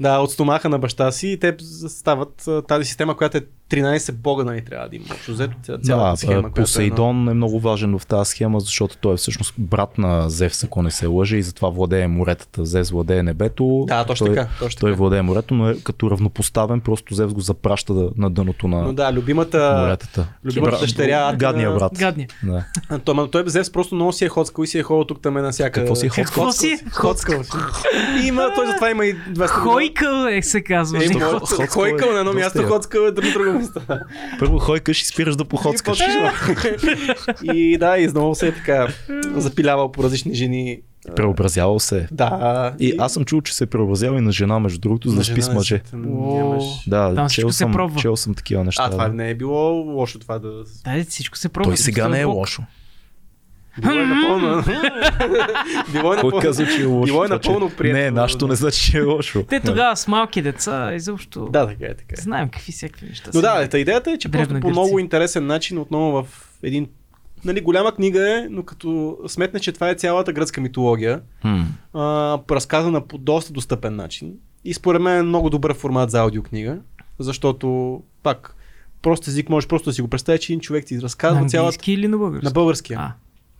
Да, от стомаха на баща си и те стават тази система, която е 13 бога, нали, трябва да има. Общо взето ця- цялата Да, схема, а, която е Посейдон е много важен в тази схема, защото той е всъщност брат на Зевс, ако не се лъже, и затова владее моретата. Зевс владее небето. Да, точно той, така, точно Той така. владее морето, но е като равнопоставен, просто Зевс го запраща да, на дъното на Но да, любимата, моретата. любимата Бра- дъщеря. Гадния брат. Гадния. Да. А, Той, ма, той Зевс просто много си е ходскал и си е ходил тук там е навсякъде. Какво си е Какво ходскал? си? Ходскал си. И има, той затова има и 200 години. Хойкъл е, се казва. Е, ходскал е Хойкъл на едно място, ходскал е на друго място. Първо хойкаш и спираш да походскаш. И. И да, и много се е така запилявал по различни жени. Преобразявал се. Да. И аз съм чул, че се е преобразял и на жена, между другото, за да спи с мъже. Нямаш. Да, Там чел всичко се съм, пробва. чел съм такива неща. А, това да. не е било лошо това да... Да, всичко се пробва. Той сега не е лошо. Било е напълно... Било е Кой напълно... каза, че е лошо? Било е че- напълно приятно. Не, нашето не значи, че е лошо. Те тогава с малки деца, изобщо. Да, така е, така е. Знаем какви всякакви неща. Но да, та идеята е, че Древна просто по много интересен начин, отново в един Нали, голяма книга е, но като сметне, че това е цялата гръцка митология, Хм. а, разказана по доста достъпен начин. И според мен е много добър формат за аудиокнига, защото пак прост език можеш просто да си го представиш, че един човек ти на разказва цялата английски или на български? на българския. А,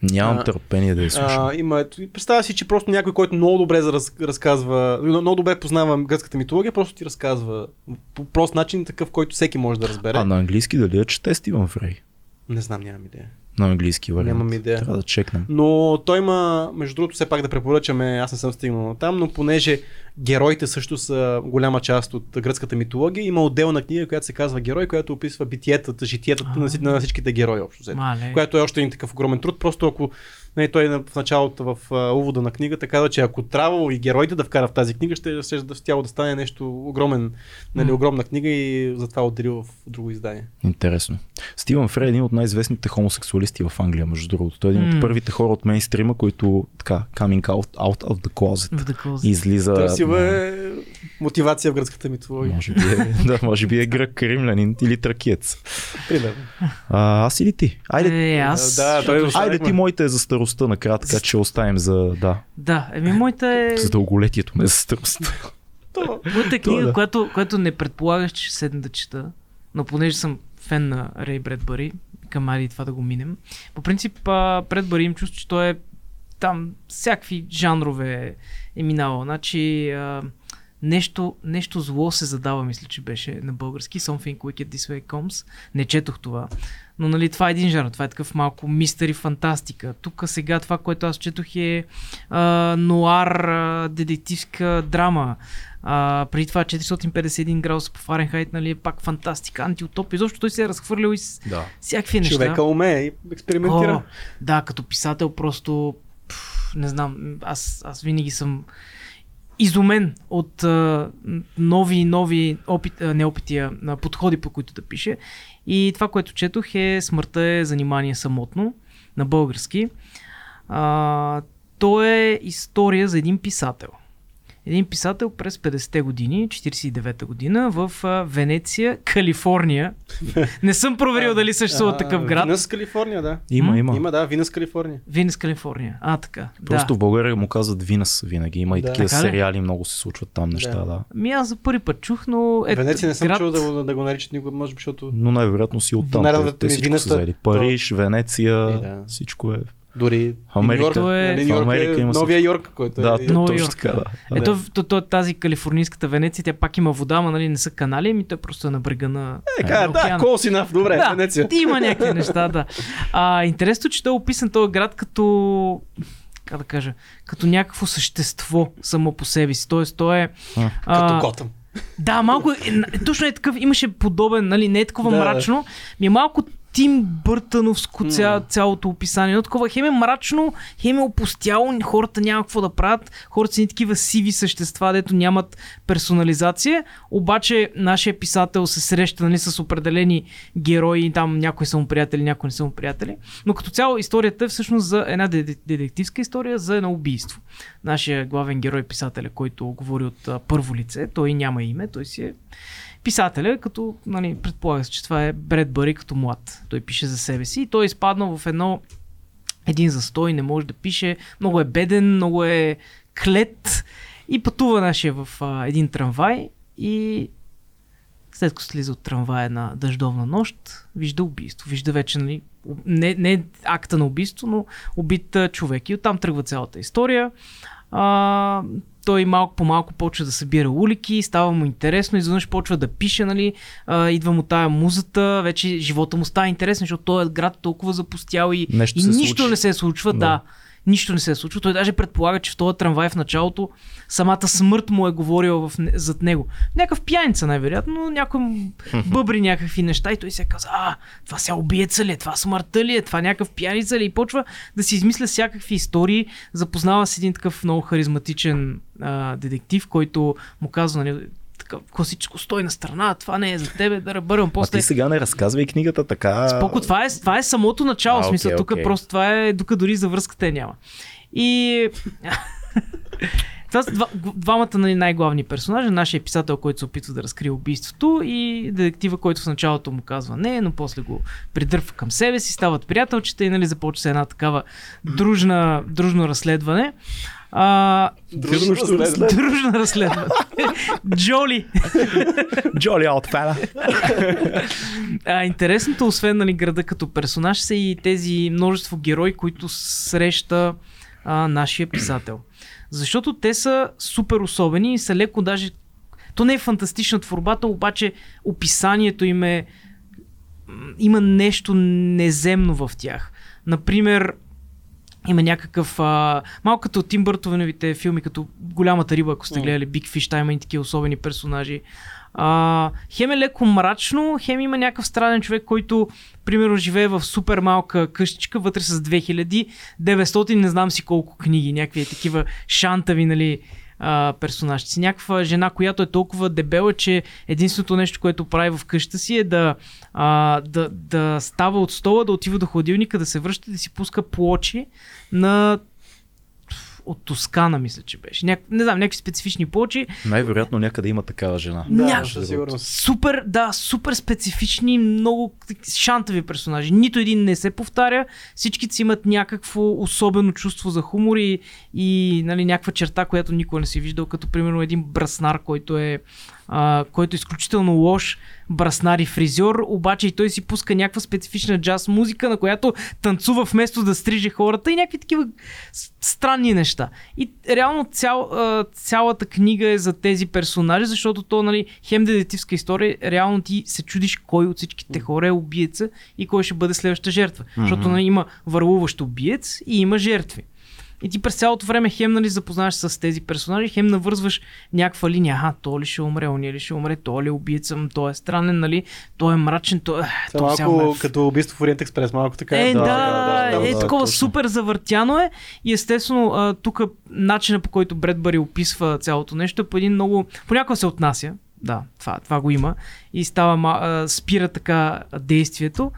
Нямам А, търпение да я слушам. А, има, представя си, че просто някой, който много добре раз, разказва, много добре познава гръцката митология, просто ти разказва по прост начин, такъв, който всеки може да разбере. А на английски дали я чете Стивън Фрей? Не знам, нямам идея. На английски вариант. Нямам идея. Трябва да чекнем. Но той има, между другото, все пак да препоръчаме, аз не съм стигнал там, но понеже героите също са голяма част от гръцката митология, има отделна книга, която се казва Герой, която описва битиетата, житиетата на, вси- на всичките герои общо. взето. Което е още един такъв огромен труд. Просто ако не, той на- в началото, в а, увода на книгата казва, че ако трябва и героите да вкара в тази книга, ще, ще да щяло да стане нещо огромен, нали, огромна книга и затова отделил в друго издание. Интересно. Стивън Фрей е един от най-известните хомосексуалисти в Англия, между другото. Той е един от първите хора от мейнстрима, които така, coming out, out of the closet. The closet. Излиза... Търсива е мотивация в гръцката митология. Може би е, да, може би е грък, римлянин или тракиец. Примерно. А, аз или ти? Айде, Е, аз. Да, той защото- айде ти моите е за старостта накрая, така че оставим за, да, Да, еми моята е... за дълголетието, не за старостта. Моята книга, да. която, която не предполагаш, че ще седна да чета, но понеже съм фен на Рей Бредбъри, към Ари това да го минем. По принцип, а, Бредбъри им чувство, че той е там всякакви жанрове е минавал. Значи, а, нещо, нещо зло се задава, мисля, че беше на български. Something Wicked This Way Comes. Не четох това. Но нали, това е един жанр, това е такъв малко мистери фантастика. Тук сега това, което аз четох е а, нуар, а, детективска драма. А, преди това 451 градуса по Фаренхайт, нали, е пак фантастика, антиутопия. Защото той се е разхвърлял и с Да. всякакви неща. Човека умее и експериментира. О, да, като писател просто пф, не знам, аз, аз винаги съм изумен от а, нови и нови опит, а, не опити, а а, подходи, по които да пише. И това, което четох е Смъртта е занимание самотно на български. А, то е история за един писател. Един писател през 50-те години, 49-та година, в а, Венеция, Калифорния. Не съм проверил дали съществува такъв град. Винъс, Калифорния, да. Има, има. Има, да, Винъс, Калифорния. Винес, Калифорния. А, така. Просто да. в България му казват Винас винаги. Има и Да. такива Така ли? сериали, много се случват там неща, Да. да. Ми аз за първи път чух, но... Е, Венеция не съм град... чул да, го- да го наричат никога, може би, защото Но най-вероятно си оттам. Най-вероятно Те, всичко са взели. Париж, Венеция, Е, да. всичко е. Дори Америка. Нью-Йорк, е- нали, в Нью-Йорк Америка е има Новия Йорк, който Да, е... Нова точно Йорк. така, да. Ето, то, то, тази калифорнийската Венеция, тя пак има вода, ама нали не са канали, ами той просто е на брега на, Е, на кажа, да, enough, добре, да, Венеция. има някакви неща, да. А, интересно, че той е описан този град като как да кажа, като някакво същество само по себе си. Тоест, той е... А, а, Като Готъм. Да, малко, е, точно е такъв, имаше подобен, нали, не е такова Да. мрачно, ми е малко Тим Бъртановско ця, М. цялото описание. Но такова хем е мрачно, хем е опустяло, хората няма какво да правят, хората са ни такива сиви същества, дето нямат персонализация, обаче нашия писател се среща нали, с определени герои, там някои са му приятели, някои не са му приятели. Но като цяло историята е всъщност за една де- детективска история за едно убийство. Нашия главен герой, писателя, който говори от а, първо лице, той няма име, той си е писателя, като нали, предполага се, че това е Бред Бъри като млад. Той пише за себе си и той е изпаднал в едно един застой, не може да пише, много е беден, много е клет и пътува нашия в а, един трамвай и след като слиза от трамвая на дъждовна нощ, вижда убийство. Вижда вече, нали, не, не акта на убийство, но убит човек. И оттам тръгва цялата история. А, той малко по малко почва да събира улики, става му интересно, изведнъж почва да пише, нали, а, идва му тая музата, вече живота му става интересен, защото този град е толкова запустял и, Нещо и нищо случи. не се случва, да. Да. Нищо не се случва. Той даже предполага, че в този трамвай в началото самата смърт му е говорила в, зад него. Някакъв пияница, най-вероятно, но някой бъбри някакви неща и той се каза, а, това сега убиеца ли е, това смъртта ли е, това някакъв пияница ли е? и почва да си измисля всякакви истории. Запознава с един такъв много харизматичен а, детектив, който му казва, нали, така, класическо стой на страна, това не е за тебе, да ръбървам. А После ти сега не разказвай книгата така. Споко, това е, това е самото начало, А, смисъл, окей, тук окей. просто това е, тук дори за връзката няма. И това са два, двамата нали, най-главни персонажи, нашия писател, който се опитва да разкрие убийството и детектива, който в началото му казва не, но после го придърпва към себе си, стават приятелчета и нали, започва се една такава дружна, дружно разследване. А, Дружно разследване. дружно разследване. Джоли. Джоли Аутфела. А, интересното, освен нали, града като персонаж, са и тези множество герои, които среща а, нашия писател. Защото те са супер особени и са леко даже... То не е фантастична творбата, обаче описанието им е... Има нещо неземно в тях. Например, има някакъв... А, малко като Тим Бъртовеновите филми, като Голямата риба, ако сте гледали Big Fish, там има и такива особени персонажи. А, хем е леко мрачно, хем има някакъв странен човек, който примерно живее в супер малка къщичка, вътре с 2900, не знам си колко книги, някакви такива шантави, нали, а, персонажци. Някаква жена, която е толкова дебела, че единственото нещо, което прави в къща си е да, а, да, да става от стола, да отива до хладилника, да се връща да си пуска плочи на от Тоскана, мисля, че беше. Няк... Не знам, някакви специфични плочи. Най-вероятно някъде има такава жена. Да, Ня- със сигурност. Супер, да, супер специфични, много шантави персонажи. Нито един не се повтаря, всичките си имат някакво особено чувство за хумор и, и нали, някаква черта, която никой не си виждал, като примерно един браснар, който е а, който е изключително лош браснар и фризьор, обаче и той си пуска някаква специфична джаз музика, на която танцува вместо да стриже хората и някакви такива странни неща. И реално цял, цялата книга е за тези персонажи, защото то, нали, хем детективска история, реално ти се чудиш кой от всичките хора е убиеца и кой ще бъде следващата жертва. Mm-hmm. Защото нали, има върлуващ убиец и има жертви. И ти през цялото време хем нали запознаваш с тези персонажи, хем навързваш някаква линия. Аха, то ли ще умре, он ли ще умре, то ли е убийца, той е странен, нали, той е мрачен, той е... То малко като убийство в Ориент Експрес, малко така. Е, да, да, да, да, е да, такова точно. супер завъртяно е. И естествено, тук начина по който Бредбъри описва цялото нещо е по един много... Понякога се отнася, да, това, това го има. И става, а, спира така действието.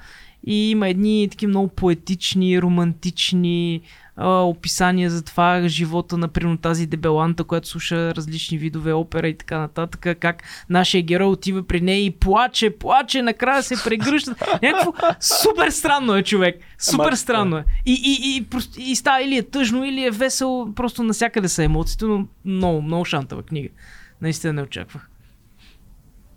И има едни такива много поетични, романтични а, описания за това живота, например, тази дебеланта, която слуша различни видове опера и така нататък, как нашия герой отива при нея и плаче, плаче, накрая се прегръща. Някакво супер странно е човек. Супер Ама, странно е. И, и, и, просто, и става или е тъжно, или е весело, просто насякъде са емоциите, но много, много шантава книга. Наистина не очаквах.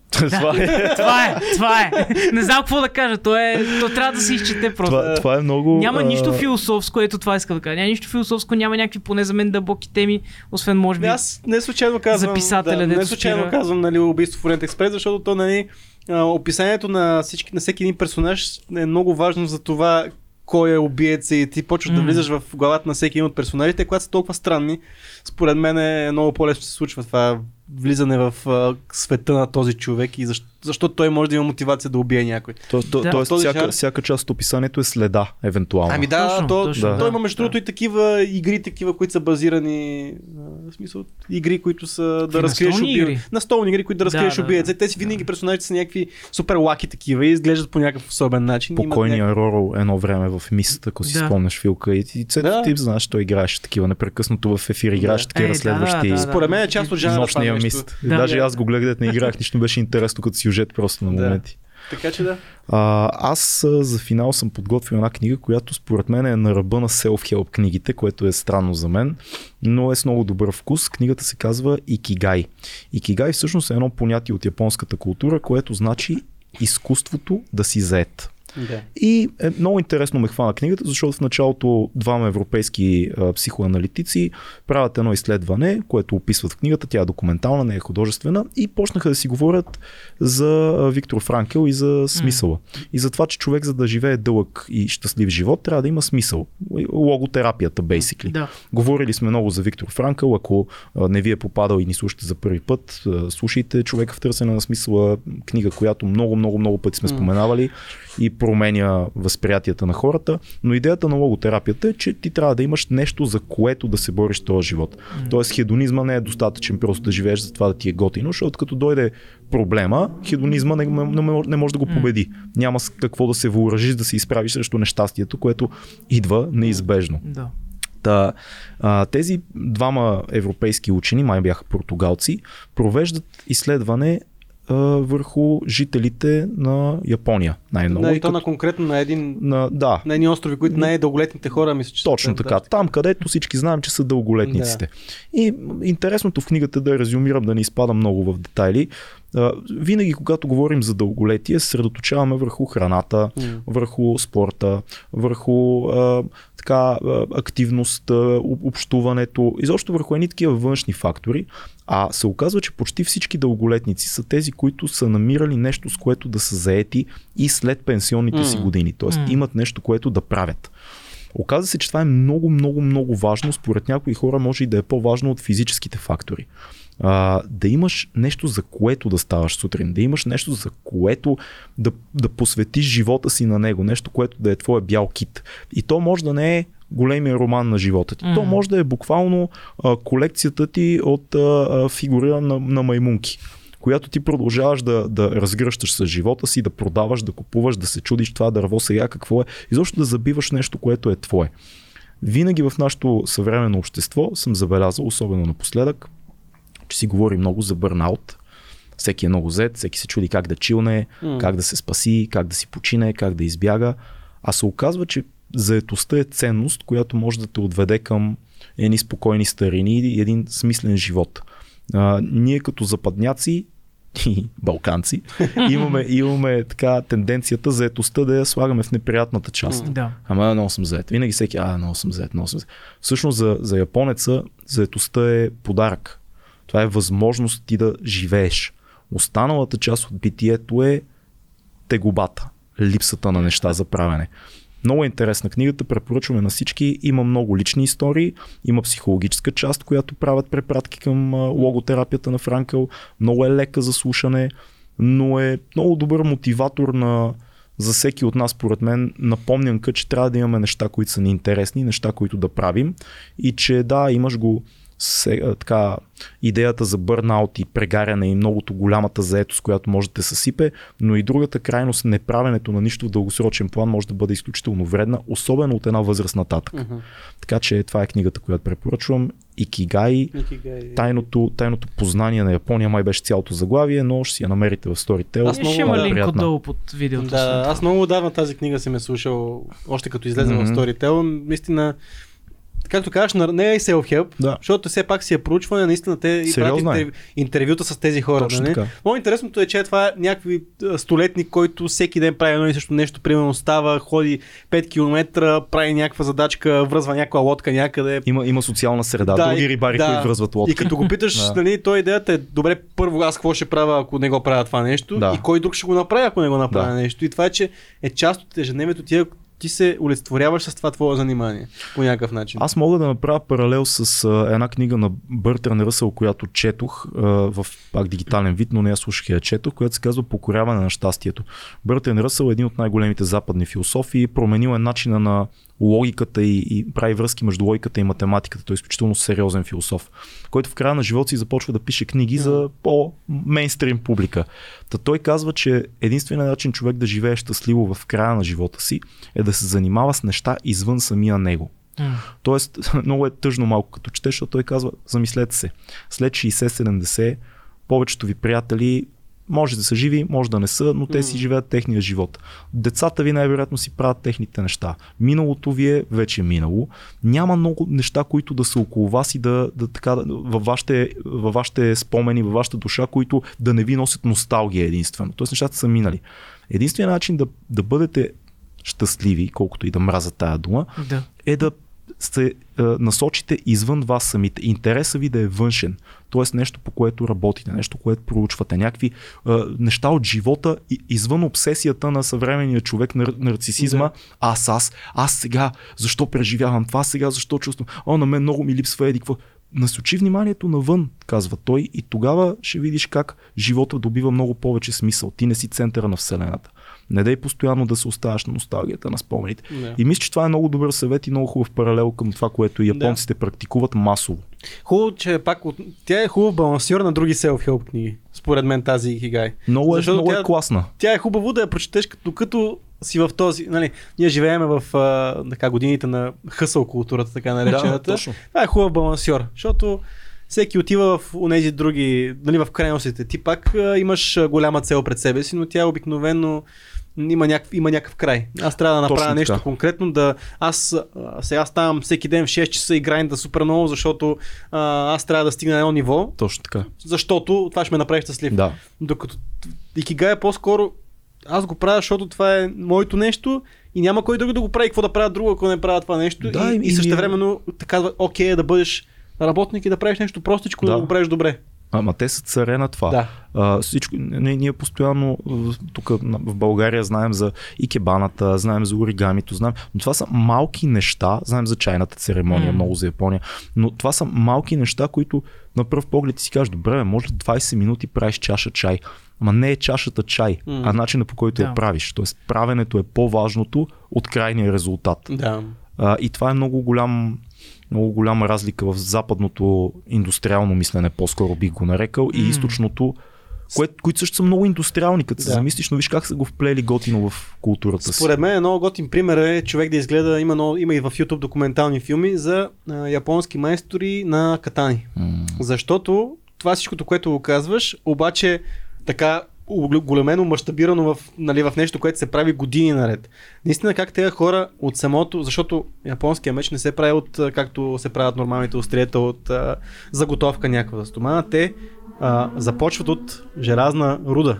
това, е, Това е, това е. Не знам какво да кажа. То, е, то трябва да се изчете просто. това, това е много... Няма а, нищо философско, ето това иска да кажа. Няма нищо философско, няма някакви поне за мен дълбоки теми, освен може би. Не, Аз не случайно казвам, За писателя, да, не случайно спира. казвам нали, убийство в Ориент Експрес, защото то нали, описанието на, всички, на всеки един персонаж е много важно за това кой е убиец и ти почваш да М. влизаш в главата на всеки един от персонажите, когато са толкова странни, според мен е много по-лесно се случва това влизане в а, света на този човек и защо, защо той може да има мотивация да убие някой. То, то, Да. Тоест, Този всяка, жанр- всяка част от описанието е следа, евентуално. Ами да, Точно, то, точно, то да. има между Да. другото и такива игри, такива, които са базирани, в смисъл, игри, които са да разкриеш убия- игри? Настолни игри, които да разкриеш да, да. убиеца. Те си винаги персонажите са някакви супер лаки такива и изглеждат по някакъв особен начин. Покойния някакви- Роро едно време в мисията, ако си Да. спомняш Филка. И, и цето Да. тип, знаеш, той играеше такива непрекъснато в ефир, играеше Да. такива Е, да, разследващи. да, да, Според мен е част от жанра това Нощния нещо. мист. Да. Даже Да. аз го гледах, не играх, нищо беше интересно като сюжет просто на Да. моменти. Така че да. А, аз за финал съм подготвил една книга, която според мен е на ръба на self-help книгите, което е странно за мен, но е с много добър вкус. Книгата се казва Икигай. Икигай всъщност е едно понятие от японската култура, което значи изкуството да си заед. Да. И е много интересно ме хвана книгата, защото в началото двама европейски а, психоаналитици правят едно изследване, което описват в книгата. Тя е документална, не е художествена. И почнаха да си говорят за Виктор Франкел и за смисъла. И за това, че човек за да живее дълъг и щастлив живот, трябва да има смисъл. Логотерапията, basically. Да. Говорили сме много за Виктор Франкъл. Ако не ви е попадал и ни слушате за първи път, слушайте Човека в търсене на смисъла, книга, която много, много, много пъти сме М. споменавали и променя възприятията на хората. Но идеята на логотерапията е, че ти трябва да имаш нещо, за което да се бориш този живот. Тоест, хедонизма не е достатъчен просто да живееш за това да ти е готино, защото като дойде проблема, хедонизма не, не, не, не може да го победи. Няма с какво да се въоръжиш, да се изправиш срещу нещастието, което идва неизбежно. Да. Та, а, тези двама европейски учени, май бяха португалци, провеждат изследване а, върху жителите на Япония. Най-много. Да, И и то на конкретно на един на, да, на едни острови, които най-дълголетните хора мисля, че са точно там, така. Там, където всички знаем, че са дълголетниците. И м, интересното в книгата да я резюмирам, да не изпадам много в детайли. Винаги, когато говорим за дълголетие, средоточаваме върху храната, върху спорта, върху а, така, активността, об- общуването, изобщо върху едни такива външни фактори. А се оказва, че почти всички дълголетници са тези, които са намирали нещо, с което да са заети и след пенсионните си години. Тоест имат нещо, което да правят. Оказва се, че това е много, много, много важно. Според някои хора може и да е по-важно от физическите фактори. А, да имаш нещо, за което да ставаш сутрин, да имаш нещо, за което да, да посветиш живота си на него, нещо, което да е твоя бял кит. И то може да не е големия роман на живота ти. Mm. То може да е буквално а, колекцията ти от а, а, фигура на, на маймунки която ти продължаваш да, да разгръщаш с живота си, да продаваш, да купуваш, да се чудиш това дърво сега какво е, изобщо да забиваш нещо, което е твое. Винаги в нашето съвременно общество съм забелязал, особено напоследък, че си говори много за бърнаут. Всеки е много зет, всеки се чуди как да чилне, М. как да се спаси, как да си почине, как да избяга. А се оказва, че заетостта е ценност, която може да те отведе към едни спокойни старини и един смислен живот. А, ние като западняци и балканци, имаме, имаме така тенденцията заетостта да я слагаме в неприятната част. Да. Ама много съм заед. Винаги всеки, а, много съм заед, много съм заед. Всъщност за, за японеца заетостта е подарък. Това е възможност ти да живееш. Останалата част от битието е тегубата, липсата на неща за правене. Много е интересна книгата, препоръчваме на всички. Има много лични истории, има психологическа част, която правят препратки към логотерапията на Франкъл. Много е лека за слушане, но е много добър мотиватор на, за всеки от нас, според мен, напомнянка, че трябва да имаме неща, които са ни интересни, неща, които да правим и че да, имаш го се, така, идеята за бърнаут и прегаряне и многото голямата заетост, която може да те съсипе, но и другата крайност, неправенето на нищо в дългосрочен план може да бъде изключително вредна, особено от една възраст нататък. Мгм. Така че това е книгата, която препоръчвам. Икигай, Икигай. тайното, тайното познание на Япония май беше цялото заглавие, но ще си я намерите в Storytel. Аз много ще има линк отдолу под видеото. Да, аз много отдавна тази книга съм е слушал, още като излезе Мгм. в Storytel. Наистина, както казваш, на- не е self-help, Да. защото все пак си е проучване, наистина те и правят Сериозна е. интервю, интервюта с тези хора. Точно нали? така. Много интересното е, че това е някакви а, столетник, който всеки ден прави едно и също нещо, примерно става, ходи 5 км, прави някаква задачка, връзва някаква лодка някъде. Има, има социална среда. Да, Други рибари, да. които връзват лодки. И като го питаш, Да. нали, той идеята е, добре, първо аз какво ще правя, ако не го правя това нещо, Да. и кой друг ще го направи, ако не го направя Да. нещо. И това е, че е част от ежедневието ти, ти се олицетворяваш с това твое занимание по някакъв начин. Аз мога да направя паралел с а, една книга на Бъртран Ръсъл, която четох а, в пак дигитален вид, но не я слушах я четох, която се казва Покоряване на щастието. Бъртран Ръсъл е един от най-големите западни философии, променил е начина на логиката и, и прави връзки между логиката и математиката. Той е изключително сериозен философ, който в края на живота си започва да пише книги за по-мейнстрим публика. Та той казва, че единственият начин човек да живее щастливо в края на живота си е да се занимава с неща извън самия него. М. Тоест, много е тъжно малко като четеш, защото той казва, замислете се, след 60-70, повечето ви приятели може да са живи, може да не са, но те си живеят техния живот. Децата ви най-вероятно си правят техните неща. Миналото ви е вече минало. Няма много неща, които да са около вас и да, да така, във, вашите, във вашите спомени, във вашата душа, които да не ви носят носталгия единствено. Тоест нещата са минали. Единственият начин да, да бъдете щастливи, колкото и да мраза тая дума, Да. е да се е, насочите извън вас самите. Интереса ви да е външен. Тоест нещо по което работите, нещо, което проучвате, някакви е, неща от живота извън обсесията на съвременния човек, нар, нарцисизма. Да. Аз, аз, аз сега, защо преживявам това сега, защо чувствам, о, на мен много ми липсва еди какво. Насочи вниманието навън, казва той, и тогава ще видиш как живота добива много повече смисъл. Ти не си центъра на Вселената. Не дай постоянно да се оставаш на носталгията, на спомените. Да. И мисля, че това е много добър съвет и много хубав паралел към това, което и японците практикуват масово. Хубаво, че пак от... тя е хубав балансьор на други self-help книги. Според мен тази Икигай. Много е, Защото много тя- е класна. Тя е хубаво да я прочетеш, като, като си в този, нали, ние живееме в а, така, годините на хъсъл културата, така наречената. точно. Това е хубав балансьор, защото всеки отива в онези други, нали, в крайностите. Ти пак а, имаш голяма цел пред себе си, но тя обикновено има, някакъв, има някакъв край. Аз трябва да направя Точно нещо така. конкретно, да аз а, сега ставам всеки ден в 6 часа и грайнда супер много, защото а, аз трябва да стигна на едно ниво, Точно така. защото това ще ме направи щастлив. Да. Докато Икигай е по-скоро аз го правя, защото това е моето нещо и няма кой друг да го прави. Какво да правя друго, ако не правя това нещо. Да, и, и- и, времено така окей е да бъдеш работник и да правиш нещо простичко, Да. да го правиш добре. Ама те са царе на това. Да. А, всичко, ние, ние постоянно тук в България знаем за икебаната, знаем за оригамито, знаем, но това са малки неща, знаем за чайната церемония, М. много за Япония, но това са малки неща, които на пръв поглед ти си кажеш, добре, може ли 20 минути правиш чаша чай, Ама не е чашата чай, М. а начина по който Да. я правиш. Тоест правенето е по-важното от крайния резултат. Да. А, и това е много голям много голяма разлика в западното индустриално мислене, по-скоро бих го нарекал, и източното, кое, които също са много индустриални, като се Да. замислиш, но виж как са го вплели готино в културата си. Според мен е много готин пример е човек да изгледа, има, много, има и в YouTube документални филми за а, японски майстори на катани. М. Защото това всичкото, което го казваш, обаче така големено, мащабирано в, нали, в нещо, което се прави години наред. Наистина как тези хора от самото, защото японския меч не се прави от както се правят нормалните остриета от а, заготовка някаква стомана, те а, започват от желязна руда.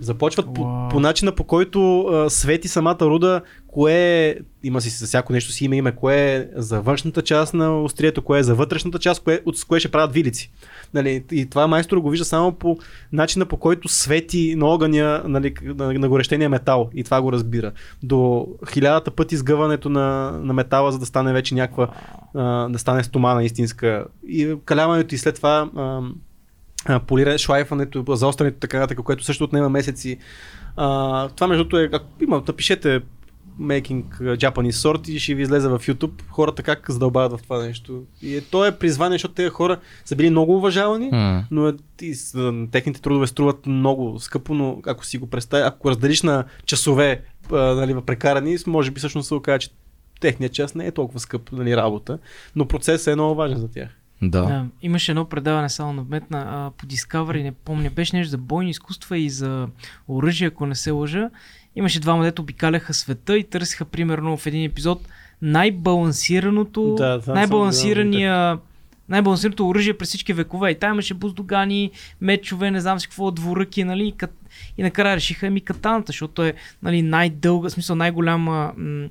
Започват по, Уау. по начина по който а, свети самата руда, кое има си за всяко нещо си има име, кое е за външната част на острието, кое е за вътрешната част, кое, от с кое ще правят вилици. Нали, и това майстор го вижда само по начина по който свети на огъня нали, на, на горещения метал и това го разбира. До хилядата пъти сгъването на, на метала, за да стане вече някаква, а, да стане стомана истинска. И каляването и след това а, полиране, шлайфането, заострянето, така нататък, което също отнема месеци. А, това между другото е, ако има, напишете Making Japanese Sort и ще ви излезе в YouTube хората как задълбават в това нещо. И е, то е призвание, защото тези хора са били много уважавани, М. но е, и, техните трудове струват много скъпо, но ако си го представя, ако разделиш на часове а, нали, прекарани, може би всъщност се окаже, че техният час не е толкова скъп нали, работа, но процесът е много важен за тях. Да. Да, имаше едно предаване само на вметна а, по Discovery, не помня, беше нещо за бойни изкуства и за оръжие, ако не се лъжа. Имаше двама, дето обикаляха света и търсиха примерно в един епизод най-балансираното, Да, най-балансирания най-балансираното оръжие през всички векове. И там имаше буздогани, мечове, не знам си какво, двуръки, нали? И, кат... и накрая решиха ми катаната, защото е нали, най-дълга, в смисъл най-голяма, м-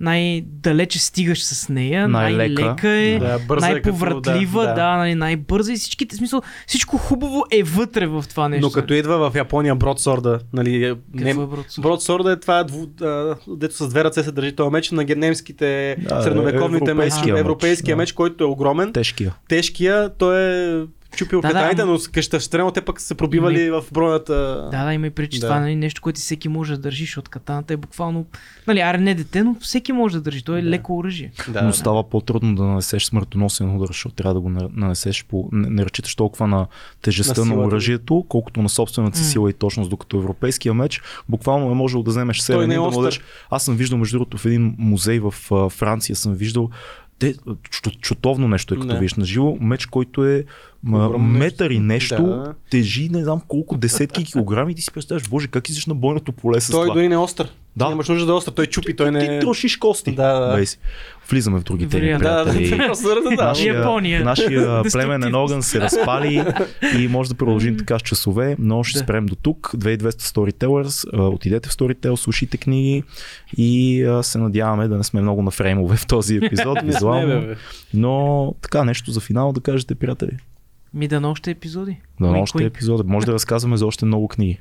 най-далече стигаш с нея, Най-лека. най-лека е, Да, бърза е най-повратлива, като- да, да, нали, най-бърза и всичките, в смисъл, всичко хубаво е вътре в това нещо. Но като идва в Япония бродсорда, нали, е- не, е бродсорд? бродсорда е това, дву, а, дето с две ръце се държи този меч на немските Да, средновековните европейския меч, европейския да. меч, който е огромен, Тежкия. тежкия, той е чупил Да, да, да, катаните, ама- но с къща стрелно те пък са се пробивали в бронята. Да, да, има и преди, че Да. това е нали, нещо, което всеки може да държи, защото катаната е буквално, нали, аре не дете, но всеки може да държи, то е Да. леко оръжие. да, но да. става по-трудно да нанесеш смъртоносен удар, защото трябва да го на- нанесеш по... Не, не разчиташ толкова на тежестта На на, оръжието, колкото на собствената си сила и точност, докато европейския меч буквално е можел да вземеш Той селен не и е да дадеш. Аз съм виждал между другото в един музей в Франция съм виждал те, чу- чутовно нещо е като Да. видиш на живо, меч, който е ма, метър и нещо, Да. тежи не знам колко десетки килограми и ти си представяш, боже, как излизаш на бойното поле с Той това. дори не е остър. Да. Нямаш нужда да е остър, той чупи, той не Ти е... трошиш кости. Да, да. Бейси. Влизаме в други теми. Да, да, приятели. да, да. Нашия, Япония. нашия племенен огън се разпали и може да продължим така с часове, но ще Да. спрем до тук. 2200 Storytellers, отидете в Storytel, слушайте книги и се надяваме да не сме много на фреймове в този епизод, визуално. Но така, нещо за финал да кажете, приятели. Ми да на още епизоди. На Уик, още уик. епизод. Може да разказваме за още много книги.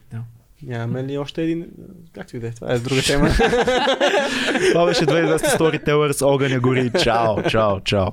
Нямаме ли още един... Както и да е, това е друга тема. Това беше 2200 Storytellers, огъня гори. Чао, чао, чао.